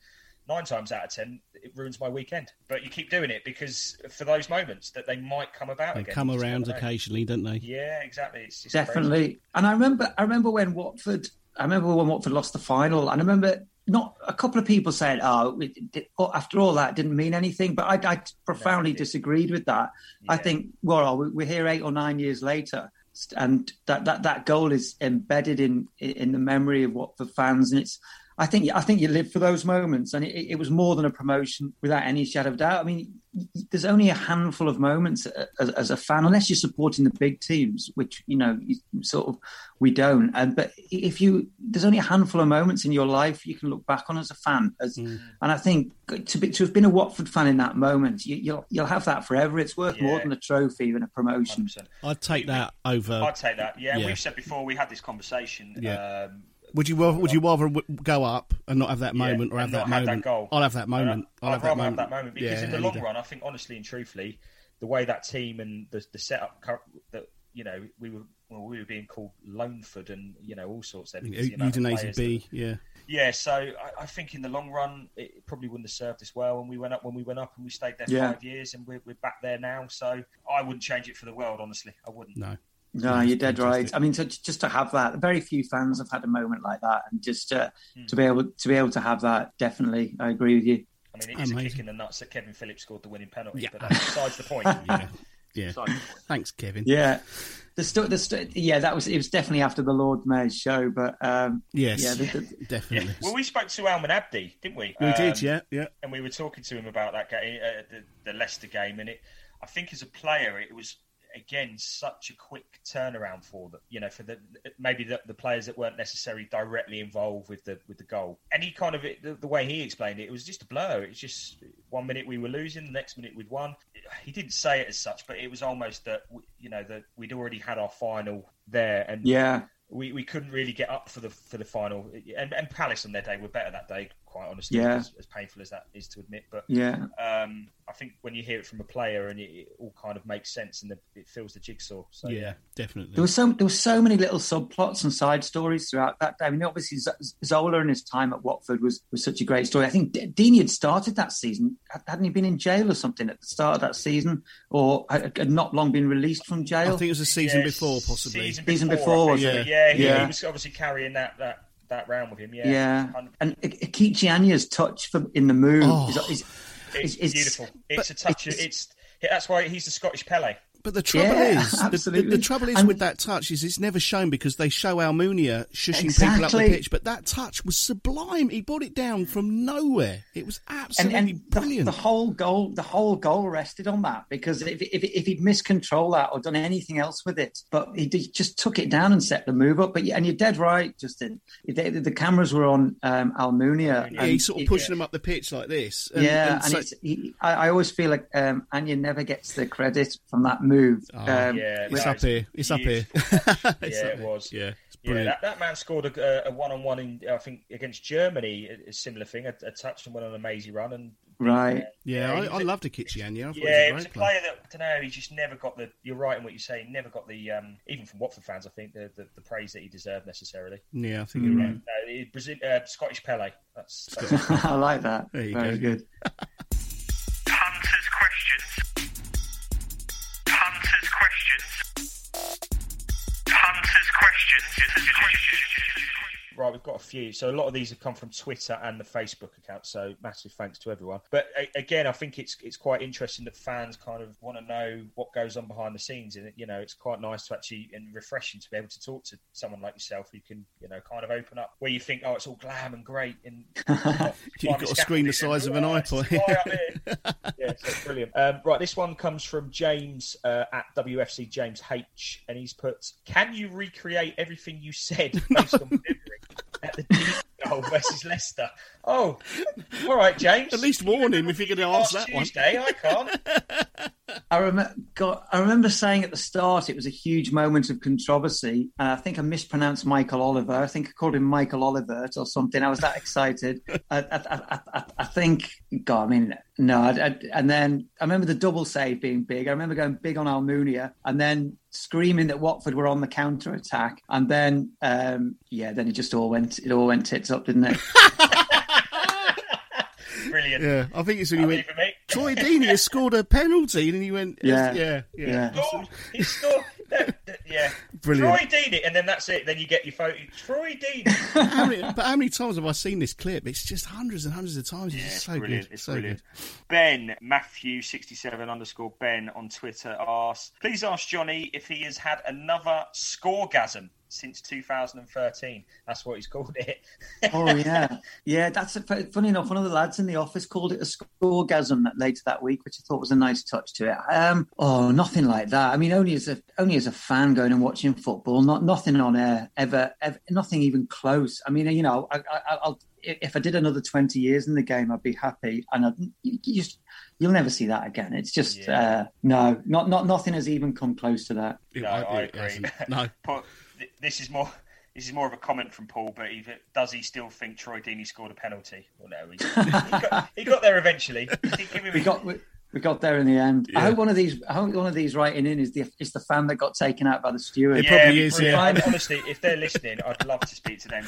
nine times out of ten, it ruins my weekend. But you keep doing it because for those moments that they might come about They again. come around occasionally, don't they? Yeah, exactly. It's, it's Definitely. crazy. And I remember, I remember when Watford, I remember when Watford lost the final, and I remember not a couple of people said, "Oh, it, it, oh, after all that, it didn't mean anything." But I, I profoundly did. disagreed with that. I think, well, oh, we- we're here eight or nine years later, and that that, that goal is embedded in in the memory of Watford fans, and it's. I think I think you live for those moments, and it, it was more than a promotion, without any shadow of doubt. I mean, there's only a handful of moments as, as a fan, unless you're supporting the big teams, which you know you sort of we don't. And but if you, there's only a handful of moments in your life you can look back on as a fan. As, Mm. And I think to be to have been a Watford fan in that moment, you, you'll you'll have that forever. It's worth more than a trophy and a promotion. 100%. I'd take that over. I'd take that. Yeah, Yeah. we've said before we had this conversation. Yeah. Um, Would you rather, would you rather go up and not have that Yeah, moment, or have that not have that moment? goal. I'll have that moment. I'd I'll have that rather moment. have that moment because Yeah, in the long run, I think honestly and truthfully, the way that team and the, the setup that you know we were well, we were being called Loanford and you know all sorts of because the amount Udinese players B, yeah. yeah, so I, I think in the long run it probably wouldn't have served us well. And we went up when we went up and we stayed there Yeah. five years and we're, we're back there now. So I wouldn't change it for the world, honestly. I wouldn't. No. No, you're dead fantastic. right. I mean, to, just to have that, very few fans have had a moment like that, and just uh, Hmm. to be able to be able to have that, definitely, I agree with you. I mean, it is a kick in the nuts that Kevin Phillips scored the winning penalty, Yeah. but that's besides the point. Yeah. Yeah. The point. Thanks, Kevin. Yeah, the sto- the sto- yeah, that was it was definitely after the Lord Mayor's show, but um, Yes. yeah, the, the, Definitely. Well, we spoke to Almen Abdi, didn't we? We did, Um, yeah, yeah. and we were talking to him about that game, uh, the, the Leicester game, and it. I think as a player, it was again such a quick turnaround for them. You know, for the maybe the, the players that weren't necessarily directly involved with the with the goal. And he kind of the, the way he explained it, it was just a blur. It was just one minute we were losing, the next minute we'd won. He didn't say it as such, but it was almost that you know that we'd already had our final there, and yeah, we, we couldn't really get up for the for the final. And, and Palace on their day were better that day, quite honestly, Yeah. as, as painful as that is to admit. But yeah, um, I think when you hear it from a player and it, it all kind of makes sense and the, it fills the jigsaw. So Yeah, definitely. there was so there were so many little subplots and side stories throughout that. Day. I mean, obviously Z- Zola and his time at Watford was was such a great story. I think D- Deeney had started that season, hadn't he been in jail or something at the start of that season, or had had not long been released from jail? I think it was a season Yeah, before, possibly. Season, Season before, before, was think. it? Yeah, he, Yeah. he was obviously carrying that that that round with him. Yeah, Yeah, 100%. and Ikechi Anya's touch for, in the move Oh. is, is, it's, is- beautiful. It's but a touch. it's- It's, that's why he's the Scottish Pele. But the trouble Yeah, is, the, the, the trouble is And- with that touch is it's never shown because they show Almunia shushing people up the pitch. But that touch was sublime. He brought it down from nowhere. It was absolutely and the, brilliant. the whole goal, the whole goal rested on that because if, if, if he'd miscontrolled that or done anything else with it, but he just took it down and set the move up. But and you're dead right, Justin. The, the cameras were on um, Almunia. yeah, he's sort of pushing them up the pitch like this. And, yeah, and and, so- it's, he, I, I always feel like um, Anya never gets the credit from that move. Oh, um, Yeah, it's up here. It's up here. It's Yeah, up it was. Yeah, it's Yeah, that, that man scored a, a one-on-one in I think against Germany, a, a similar thing, a, a touch and went on a mazy run, and Right. yeah, he I, was I a- loved Ikechi Anya. I thought yeah, he it was was a a player. player that I don't know. He just never got the. You're right in what you say. He Never got the um, even from Watford fans. I think the, the, the praise that he deserved necessarily. Yeah, I think Mm. you're right. No, he- Brazil, uh, Scottish Pele. That's, that's I like that. There you Very go. good. Got a few. So a lot of these have come from Twitter and the Facebook account. So massive thanks to everyone. But a- again, I think it's it's quite interesting that fans kind of want to know what goes on behind the scenes, and you know, it's quite nice to actually and refreshing to be able to talk to someone like yourself who can you know kind of open up where you think, oh, it's all glam and great, and You've got a screen the size of an iPod. yeah, so brilliant. Um, right, this one comes from James uh, at WFC James H, and he's put, "Can you recreate everything you said based on memory at the deep goal versus Leicester?" Oh, all right, James. At least warn him if you're going to ask that one. Tuesday, I can't. I remember, God, I remember saying at the start it was a huge moment of controversy. Uh, I think I mispronounced Michael Oliver. I think I called him Michael Olivert or something. I was that excited. I, I, I, I, I think, God, I mean, no. I, I, and then I remember the double save being big. I remember going big on Almunia and then screaming that Watford were on the counter attack. And then, um, yeah, then it just all went, it all went tits up, didn't it? Brilliant. Yeah, I think it's when you went. be for me. Troy Deeney has scored a penalty, and then you went. Yeah. yeah, yeah. Yeah. Scored. He scored. That- that- yeah. Brilliant. Troy Deeney, and then that's it. Then you get your photo. Troy Deeney. How many, but how many times have I seen this clip? It's just hundreds and hundreds of times. It's Yeah, just it's so brilliant. good. It's so brilliant. good. Ben Matthew sixty seven underscore Ben on Twitter asks, please ask Johnny if he has had another scoregasm since 2013. That's what he's called it. Oh yeah, yeah. That's a, funny enough. One of the lads in the office called it a scoregasm that later that week, which I thought was a nice touch to it. Um, oh, nothing like that. I mean, only as a only as a fan going and watching football, not nothing on air ever, ever nothing even close. I mean, you know, I, I, I'll if I did another twenty years in the game, I'd be happy. And I'd, you, you just you'll never see that again. It's just Yeah. uh, no, not not nothing has even come close to that. It- No, I- I agree. hasn't. No. Paul, th- this is more. This is more of a comment from Paul, but he, does he still think Troy Deeney scored a penalty? Well, no, he, he, got, he got there eventually. Give him- we got we, we got there in the end. I hope one of these I hope one of these writing in is the is the fan that got taken out by the steward. It probably is, be brilliant. yeah. Honestly, if they're listening, I'd love to speak to them.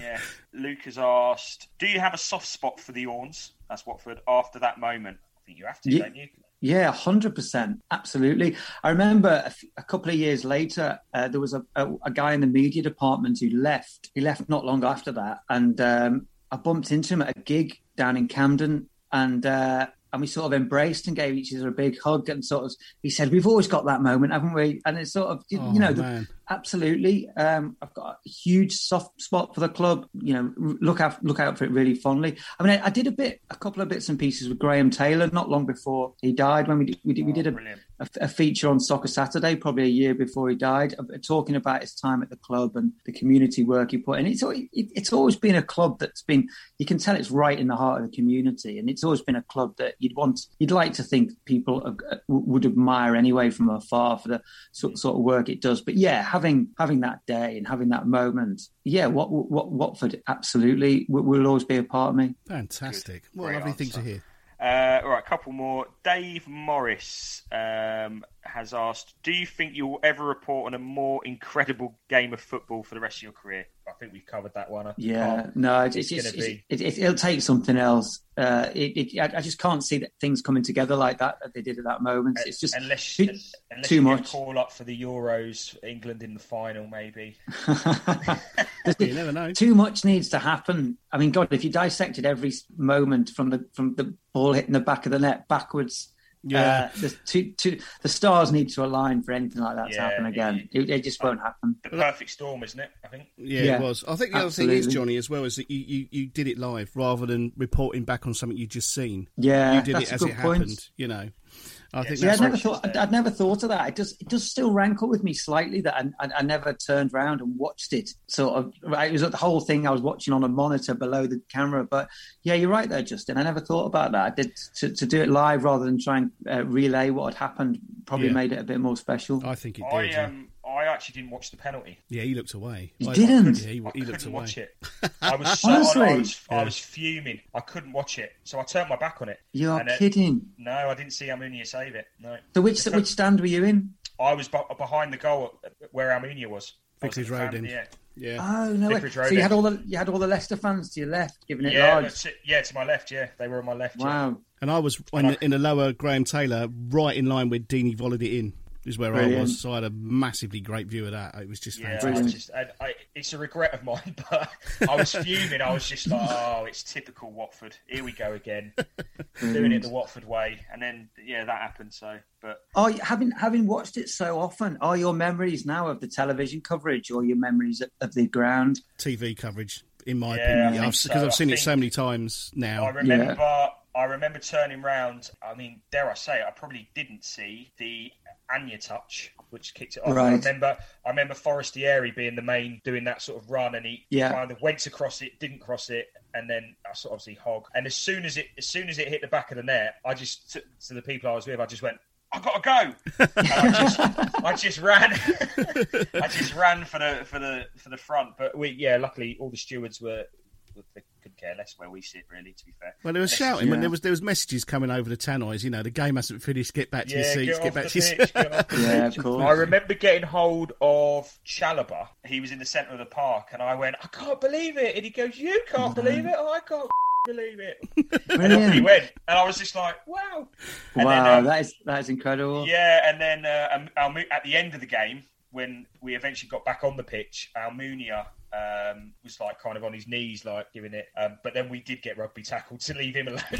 Yeah. Luke has asked, "Do you have a soft spot for the Orns?" That's Watford. After that moment, I think you have to, Yeah. don't you? Yeah, hundred percent, absolutely. I remember a, f- a couple of years later, uh, there was a, a, a guy in the media department who left. He left not long after that, and um, I bumped into him at a gig down in Camden, and uh, and we sort of embraced and gave each other a big hug, and sort of he said, "We've always got that moment, haven't we?" And it's sort of you, Oh, know, the. Absolutely. Um, I've got a huge soft spot for the club. You know, look out look out for it really fondly. I mean, I, I did a bit, a couple of bits and pieces with Graham Taylor not long before he died. When we did, we did, we did a, a, a feature on Soccer Saturday, probably a year before he died, uh, talking about his time at the club and the community work he put in. It's it's always been a club that's been you can tell it's right in the heart of the community, and it's always been a club that you'd want you'd like to think people uh, would admire anyway from afar for the sort, sort of work it does. But yeah, having having that day and having that moment, yeah, what what Watford absolutely will, will always be a part of me. Fantastic. What Great lovely thing to hear. Uh, all right, a couple more. Dave Morris um, has asked, "Do you think you will ever report on a more incredible game of football for the rest of your career?" I think we've covered that one. I Yeah, can't- no, it's, it's it's, gonna be- it, it, it'll take something else. Uh, it, it, I, I just can't see that things coming together like that that they did at that moment. It's just unless too, unless too you get a much. call up for the Euros, England in the final, maybe. You never know. Too much needs to happen. I mean, God, if you dissected every moment from the from the ball hitting the back of the net backwards, Yeah. uh, the two, two, the stars need to align for anything like that to happen again. It, it just won't happen. The perfect storm, isn't it? I think. Yeah, Yeah, it was. I think the other thing is. Johnny, as well, is that you, you, you did it live rather than reporting back on something you'd just seen. Yeah, you did that's it a as good it point. happened. You know, I think Yeah, I'd never thought. I'd, I'd never thought of that. It does. It does still rankle with me slightly that I, I, I never turned around and watched it. Sort of. Right, it was the whole thing I was watching on a monitor below the camera. But yeah, you're right there, Justin. I never thought about that. I did to, to do it live rather than try and uh, relay what had happened. Probably Yeah. made it a bit more special. I think it I did. yeah. um, I actually didn't watch the penalty. yeah, he looked away. You I- didn't? Yeah, he, I he looked couldn't away. watch it. I was so Honestly? I, was, I was fuming. I couldn't watch it, so I turned my back on it. You're And it- kidding. No, I didn't see Almunia save it. No, So which which stand were you in? I was be- behind the goal where Almunia was. I was Vicarage Road in. Yeah, Yeah. Oh no! way. Vicarage So you had all the you had all the Leicester fans to your left, giving it yeah, large. that's it. yeah. To my left, yeah, they were on my left. yeah. Wow. And I was in, the, in the lower Graham Taylor, right in line with Deeney volleyed it in. Is where I was, so I had a massively great view of that. It was just Yeah, I fantastic. just, I, I, it's a regret of mine, but I was fuming. I was just like, oh, it's typical Watford. Here we go again, doing it the Watford way, and then yeah, that happened. So, but Are you, having having watched it so often, are your memories now of the television coverage or your memories of, of the ground? TV coverage, in my Yeah, I opinion, think because so. I've I seen it so many times now. I remember, I remember turning round. I mean, dare I say, it, I probably didn't see the Anya touch, which kicked it off. I remember, I remember Forestieri being the main, doing that sort of run, and he Yeah. kind of went across it, didn't cross it, and then I sort of obviously hog. And as soon as it, as soon as it hit the back of the net, I just to, to the people I was with, I just went. I gotta go. I just, I just ran. I just ran for the for the for the front. But we, yeah, luckily all the stewards were, couldn't care less where we sit. Really, to be fair. Well, there was Unless- shouting when there was there was messages coming over the tannoys. You know, the game hasn't finished. Get back to your seats. get Get, back the to your seats. get off the Yeah, of course. I remember getting hold of Chalobah. He was in the centre of the park, and I went, "I can't believe it!" And he goes, "You can't believe it? Oh, I can't believe it!" And off he went, and I was just like, "Wow!" And Wow, then, um, that is that is incredible. Yeah, and then uh, um, at the end of the game, when we eventually got back on the pitch, Almunia um, was like kind of on his knees, like giving it. Um, but then we did get rugby tackled to leave him alone.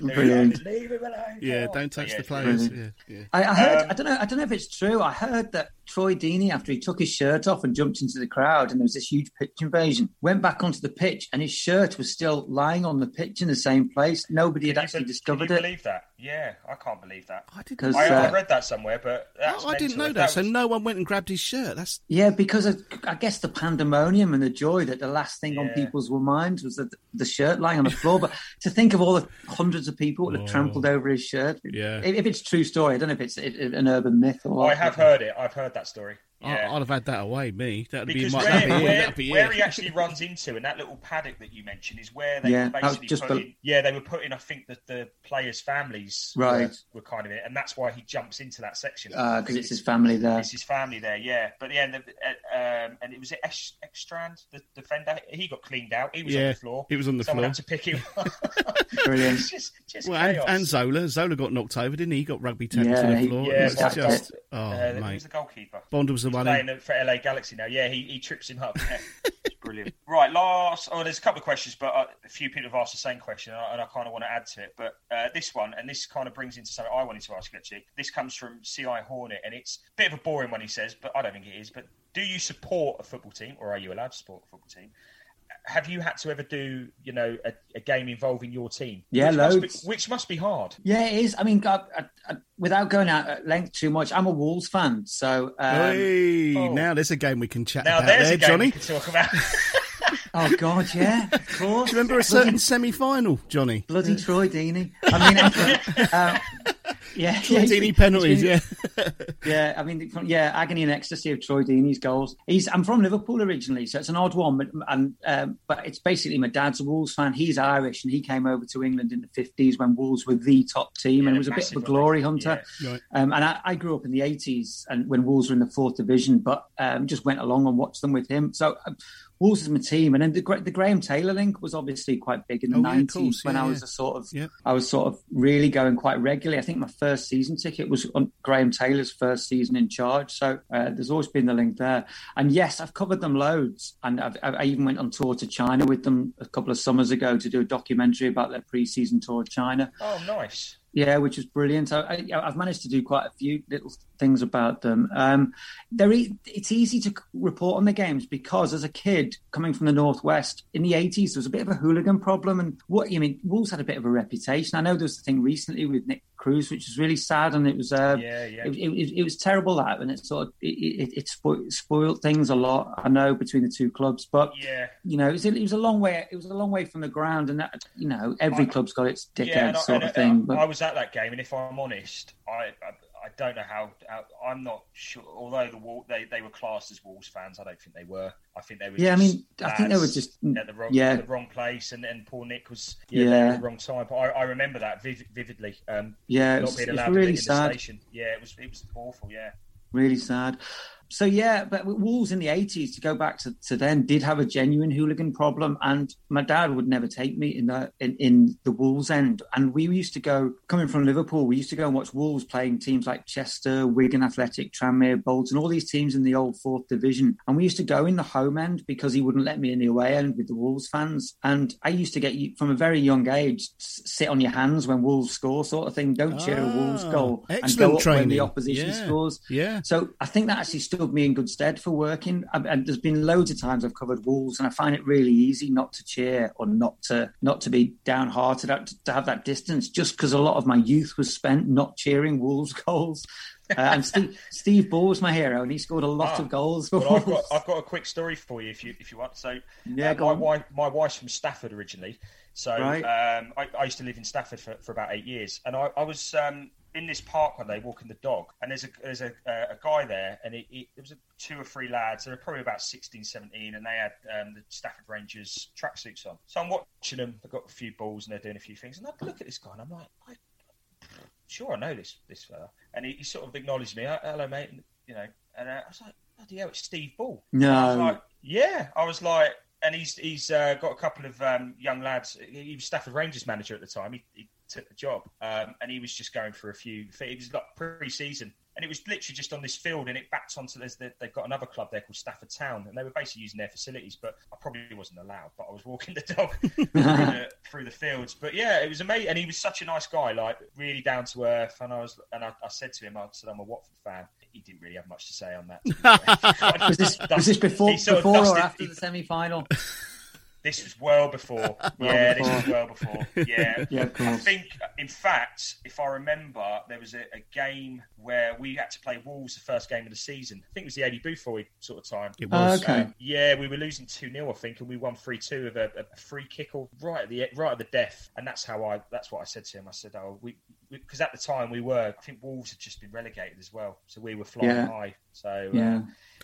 Like, leave him alone. Yeah, come don't touch yeah, the players. Yeah, yeah. I, I heard. Um, I don't know. I don't know if it's true. I heard that Troy Deeney, after he took his shirt off and jumped into the crowd, and there was this huge pitch invasion, went back onto the pitch, and his shirt was still lying on the pitch in the same place. Nobody had actually be- discovered can you it. believe that? Yeah, I can't believe that. I didn't. Because, I, uh, I read that somewhere, but that's I didn't know If that. So no one went and grabbed his shirt. That's Yeah, because of, I guess the pandemonium and the joy that the last thing on people's minds was the, the shirt lying on the floor. but to think of all the hundreds of people that have trampled over his shirt. Oh. Yeah. If, if it's a true story, I don't know if it's it, it- an urban myth or what. I have heard it. I've heard that story. I, Yeah. I'd have had that away. Me, that'd because be my. where, That'd be it. where, That'd be where he actually runs into and that little paddock that you mentioned is where they Yeah, were that basically just put the- in, yeah they were putting I think that the players' families Right. were, were kind of it and that's why he jumps into that section because Uh, it's his family there. It's his family there, yeah. But yeah, the, uh, um, and it was Ex- Ekstrand, the defender. He got cleaned out. He was on the floor. he was on the Someone floor. had to pick him. up. Brilliant. it's just, just Well, and, and Zola, Zola got knocked over, didn't he? He got rugby tackled Yeah, to the floor. yeah, it was by just, oh uh, he mate. was the goalkeeper. Bond was the one. playing Who, for LA Galaxy now. Yeah, he, he trips him up. It's Brilliant. Right, last. Oh, there's a couple of questions, but uh, a few people have asked the same question, and I, and I kind of want to add to it. But uh, this one, and this kind of brings into something I wanted to ask you actually. This comes from Ci Hornet, and it's a bit of a boring one. He says, but I don't think it is. But do you support a football team, or are you allowed to support a football team? Have you had to ever do, you know, a, a game involving your team? Yeah, which must, loads. be, which must be hard. Yeah, it is. I mean, I, I, I, without going out at length too much, I'm a Wolves fan, so um, hey, oh. now there's a game we can chat Now about there's there, a game Johnny. we can talk about. oh god, yeah, of course. Do you remember a certain semi-final, Johnny? Bloody Troy Deeney. I mean, um, yeah, Troy yeah, Deeney penalties, he's yeah. yeah. I mean, yeah, agony and ecstasy of Troy Deeney's goals. He's. I'm from Liverpool originally, so it's an odd one, but and um, but it's basically my dad's a Wolves fan. He's Irish, and he came over to England in the 50s when Wolves were the top team, Yeah, and was a bit of a glory hunter. Yeah. Right. Um, and I, I grew up in the 80s and when Wolves were in the fourth division, but um, just went along and watched them with him. So um, Wolves is my team. And then the, the Graham Taylor link was obviously quite big in the Oh, yeah, of 90s when Yeah, I was yeah. a sort of, Yeah. I was sort of really going quite regularly. I think my first season ticket was on Graham Taylor's first season in charge. So uh, there's always been the link there. And yes, I've covered them loads. And I've, I even went on tour to China with them a couple of summers ago to do a documentary about their pre-season tour of China. Oh, nice. Yeah, which is brilliant. I, I, I've managed to do quite a few little things about them. Um, they're e- it's easy to report on the games because, as a kid coming from the northwest in the eighties, there was a bit of a hooligan problem. And what you mean, Wolves had a bit of a reputation. I know there was a thing recently with Nick Cruz, which was really sad, and it was uh, Yeah, yeah. It, it, it was terrible that, and it sort of it, it, it spoiled, things a lot. I know between the two clubs, but Yeah. you know, it was, it was a long way. It was a long way from the ground, and that you know, every club's got its dickhead I- sort and of I- thing. I, But I was at that game, and if I'm honest, I I, don't know how, how. I'm not sure. Although the Wall, they they were classed as Wolves fans, I don't think they were. I think they were. Yeah, I mean, I think they were just- at the wrong yeah. the wrong place, and and poor Nick was yeah, Yeah. there at the wrong time. But I, I remember that vivid, vividly. Um, Yeah, it not was- being it was really to be in sad. the station. Yeah, it was it was awful. Yeah. really sad. So yeah, but Wolves in the eighties, to go back to, to then, did have a genuine hooligan problem, and my dad would never take me in the in, in the Wolves end. And we used to go coming from Liverpool, we used to go and watch Wolves playing teams like Chester, Wigan Athletic, Tranmere, Bolton, all these teams in the old fourth division. And we used to go in the home end because he wouldn't let me in the away end with the Wolves fans. And I used to get you from a very young age sit on your hands when Wolves score, sort of thing. Don't cheer a Wolves Ah, goal and go up when the opposition Yeah. scores. Yeah. So I think that actually stood me in good stead for working. And and there's been loads of times I've covered Wolves, and I find it really easy not to cheer or not to not to be downhearted, to, to have that distance, just because a lot of my youth was spent not cheering Wolves goals. Uh, and Steve, Steve Bull was my hero, and he scored a lot Ah, of goals Well, I've got I've got a quick story for you if you if you want. So, Yeah, uh, my on. wife my wife's from Stafford originally. So, Right. um, I, I used to live in Stafford for, for about eight years, and I, I was um, in this park one day walking the dog, and there's a there's a, uh, a guy there, and it, it, there was a, two or three lads. They were probably about 16, 17, and they had um, the Stafford Rangers tracksuits on. So I'm watching them. They've got a few balls and they're doing a few things, and I look at this guy, and I'm like, I, sure, I know this this fella, and he, he sort of acknowledged me. "Oh, Hello, mate. And, you know, and uh, I was like, bloody hell, it's Steve Bull. No. Like, yeah. I was like, and he's he's uh, got a couple of um, young lads. He was Stafford Rangers manager at the time. He, he took the job, um, and he was just going for a few. It was like pre-season. And it was literally just on this field, and it backed onto. There's, they've got another club there called Stafford Town, and they were basically using their facilities. But I probably wasn't allowed. But I was walking the dog through, the, through the fields. But yeah, it was amazing, and he was such a nice guy, like really down to earth. And I was, and I, I said to him, I said, I'm a Watford fan. He didn't really have much to say on that. was this was this before He sort of before or dusted- after the semi final? This was well before. yeah, this was well before. Yeah. Yeah, of I think, in fact, if I remember, there was a, a game where we had to play Wolves the first game of the season. I think it was the Aidy Boothroyd sort of time. It was. Okay. Uh, yeah, we were losing 2 0, I think, and we won 3 2 with a, a free kick or right at the right at the death. And that's how I that's what I said to him. I said, Oh, we because at the time we were, I think Wolves had just been relegated as well. So we were flying Yeah. high. So, Yeah. uh,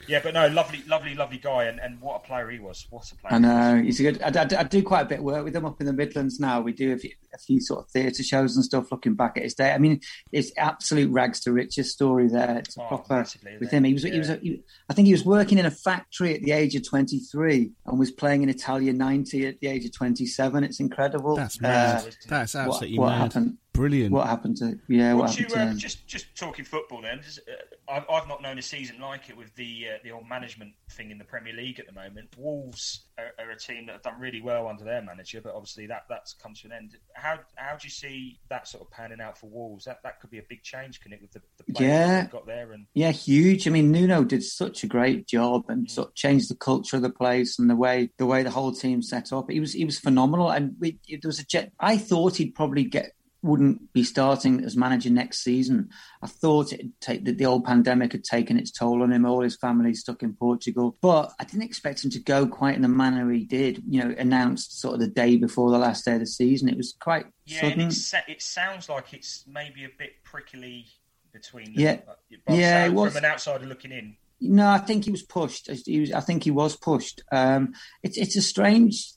yeah, but no, lovely, lovely, lovely guy. And, and what a player he was. What a player. I he was. know he's a good. I, I- I do quite a bit of work with him up in the Midlands now. We do a few, a few sort of theatre shows and stuff. Looking back at his day, I mean, it's absolute rags to riches story there. It's a Oh, proper with him. He was. He was. A, he, I think he was working in a factory at the age of twenty three and was playing in Italian ninety at the age of twenty seven. It's incredible. That's Uh, mad. That's what, absolutely what mad. happened? Brilliant. What happened to? Yeah, what Would you, to um, just just talking football then? just, uh, I've, I've not known a season like it with the uh, the old management thing in the Premier League at the moment. Wolves are, are a team that have done really well under their manager, but obviously that that's come to an end. How how do you see that sort of panning out for Wolves? That that could be a big change, can it, with the, the players Yeah. that got there? And Yeah, huge. I mean, Nuno did such a great job and sort of changed the culture of the place and the way the way the whole team set up. He was he was phenomenal, and we, there was a jet. I thought he'd probably get wouldn't be starting as manager next season. I thought it'd take that the old pandemic had taken its toll on him. All his family stuck in Portugal, but I didn't expect him to go quite in the manner he did. You know, announced sort of the day before the last day of the season. It was quite yeah, sudden. and it, sounds like it's maybe a bit prickly between them. Yeah. But Yeah, it sound- was. from an outsider looking in. No, I think he was pushed. He was, I think he was pushed. Um, it's it's a strange.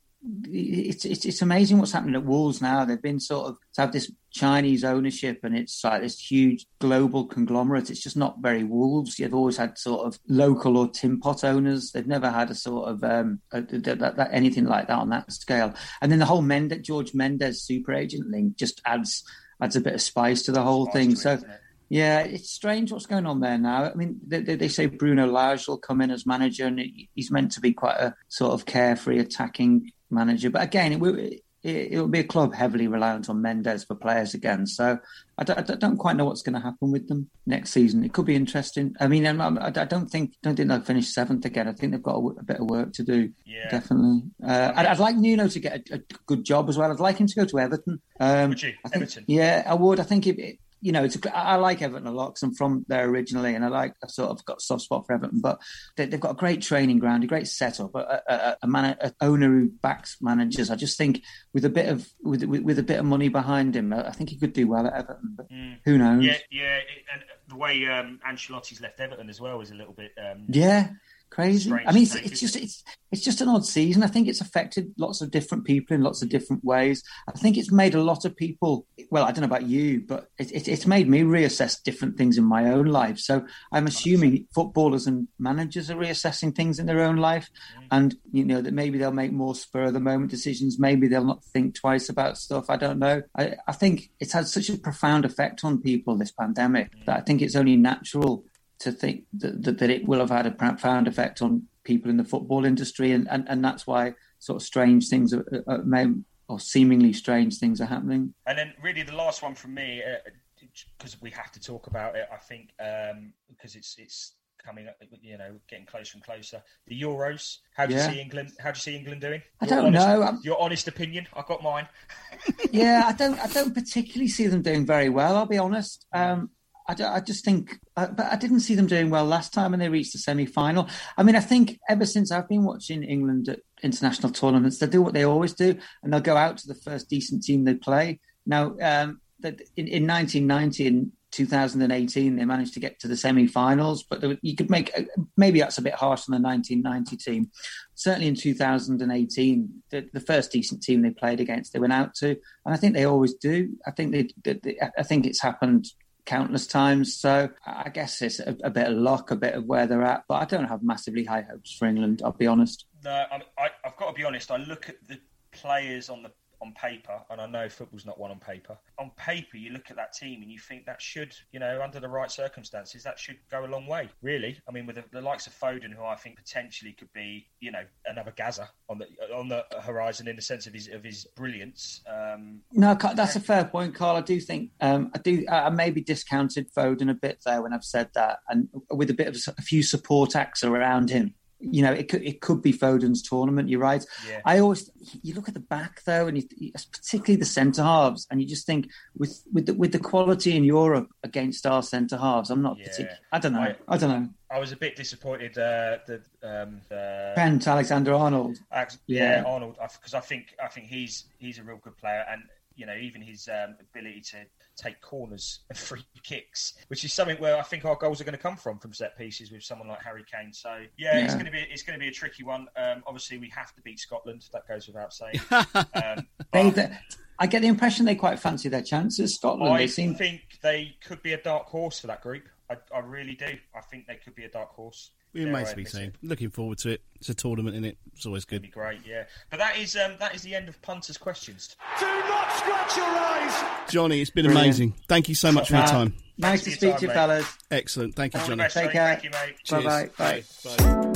It's, it's it's amazing what's happening at Wolves now. They've been sort of to have this Chinese ownership, and it's like this huge global conglomerate. It's just not very Wolves. You've always had sort of local or tin pot owners. They've never had a sort of um, a, that, that, that- anything like that on that scale. And then the whole Mendes, George Mendes super agent link just adds adds a bit of spice to the whole thing. it, so. Yeah, it's strange what's going on there now. I mean, they, they, they say Bruno Lage will come in as manager, and he's meant to be quite a sort of carefree, attacking manager. But again, it will, it, it'll be a club heavily reliant on Mendes for players again. So I don't, I don't quite know what's going to happen with them next season. It could be interesting. I mean, I don't think don't think they'll finish seventh again. I think they've got a bit of work to do. Yeah. Definitely. Uh, I'd, I'd like Nuno to get a, a good job as well. I'd like him to go to Everton. Um, Would you? I think, Everton? Yeah, I would. I think it, it you know, it's a, I like Everton a lot because I'm from there originally, and I like I've sort of got a soft spot for Everton. But they, they've got a great training ground, a great setup, a, a, a, man, a owner who backs managers. I just think with a bit of with with, with a bit of money behind him, I I think he could do well at Everton. But who knows? Yeah, yeah, and the way um, Ancelotti's left Everton as well is a little bit. Um, Yeah, crazy. Strange I mean, it's, it's just it's it's just an odd season. I think it's affected lots of different people in lots of different ways. I think it's made a lot of people. Well, I don't know about you, but it, it, it's made me reassess different things in my own life. So I'm assuming footballers and managers are reassessing things in their own life, and you know that maybe they'll make more spur of the moment decisions. Maybe they'll not think twice about stuff. I don't know. I, I think it's had such a profound effect on people this pandemic that I think it's only natural to think that, that, that it will have had a profound effect on people in the football industry, and, and, and that's why sort of strange things are, are, may, or seemingly strange things are happening. And then, really, the last one from me, because we have to talk about it. I think um, because it's it's coming, up, you know, getting closer and closer. The Euros. How do Yeah. you see England? How do you see England doing? I Your don't honest, know. I'm- Your honest opinion. I've got mine. yeah, I don't, I don't particularly see them doing very well. I'll be honest. Um, I, I just think, uh, but I didn't see them doing well last time when they reached the semi-final. I mean, I think ever since I've been watching England at international tournaments, they do what they always do, and they'll go out to the first decent team they play. Now, um, that in, in 1990 and 2018, they managed to get to the semi-finals, but there, you could make maybe that's a bit harsh on the 1990 team. Certainly in 2018, the, the first decent team they played against, they went out to, and I think they always do. I think they, they, they I think it's happened countless times. So I guess it's a, a bit of luck, a bit of where they're at, but I don't have massively high hopes for England. I'll be honest. No, I, I've got to be honest. I look at the players on the on paper, and I know football's not one on paper. On paper, you look at that team and you think that should, you know, under the right circumstances, that should go a long way. Really, I mean, with the, the likes of Foden, who I think potentially could be, you know, another Gazza on the on the horizon in the sense of his of his brilliance. Um, No, that's a fair point, Carl. I do think um, I do. I maybe discounted Foden a bit there when I've said that, and with a bit of a few support acts around him. You know, it could it could be Foden's tournament. You're right. Yeah. I always you look at the back though, and you, particularly the centre halves, and you just think with with the, with the quality in Europe against our centre halves, I'm not Yeah. particular. I don't know. I- I, don't know. I was a bit disappointed uh, that um, uh, Alexander Arnold. Yeah, Yeah. Arnold, because I think I think he's he's a real good player, and you know even his um, ability to take corners and free kicks, which is something where I think our goals are going to come from from set pieces with someone like Harry Kane. So yeah, it's going to be it's going to be a tricky one. Um, obviously, we have to beat Scotland. That goes without saying. um, They, but they, I get the impression they quite fancy their chances. Scotland. I they seem think they could be a dark horse for that group. I, I really do. I think they could be a dark horse. It Dare remains I to be admit seen. Looking forward to it. It's a tournament in it. It's always It'd good. be great, yeah. But that is um, that is the end of punters' questions. Do not scratch your eyes. Johnny, it's been Brilliant. amazing. Thank you so much for your Uh, time. Nice Thanks to speak to you, time, fellas. Excellent. Thank you, All Johnny. best, Take mate. care. Thank you, mate. Cheers. Bye-bye. Bye. Bye.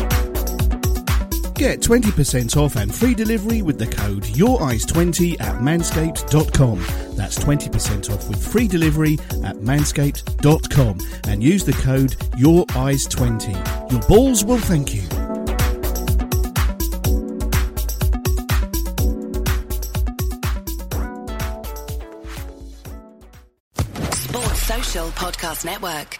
Get 20% off and free delivery with the code YourEyes20 at manscaped.com. That's 20% off with free delivery at manscaped.com and use the code YourEyes20. Your balls will thank you. Sports Social Podcast Network.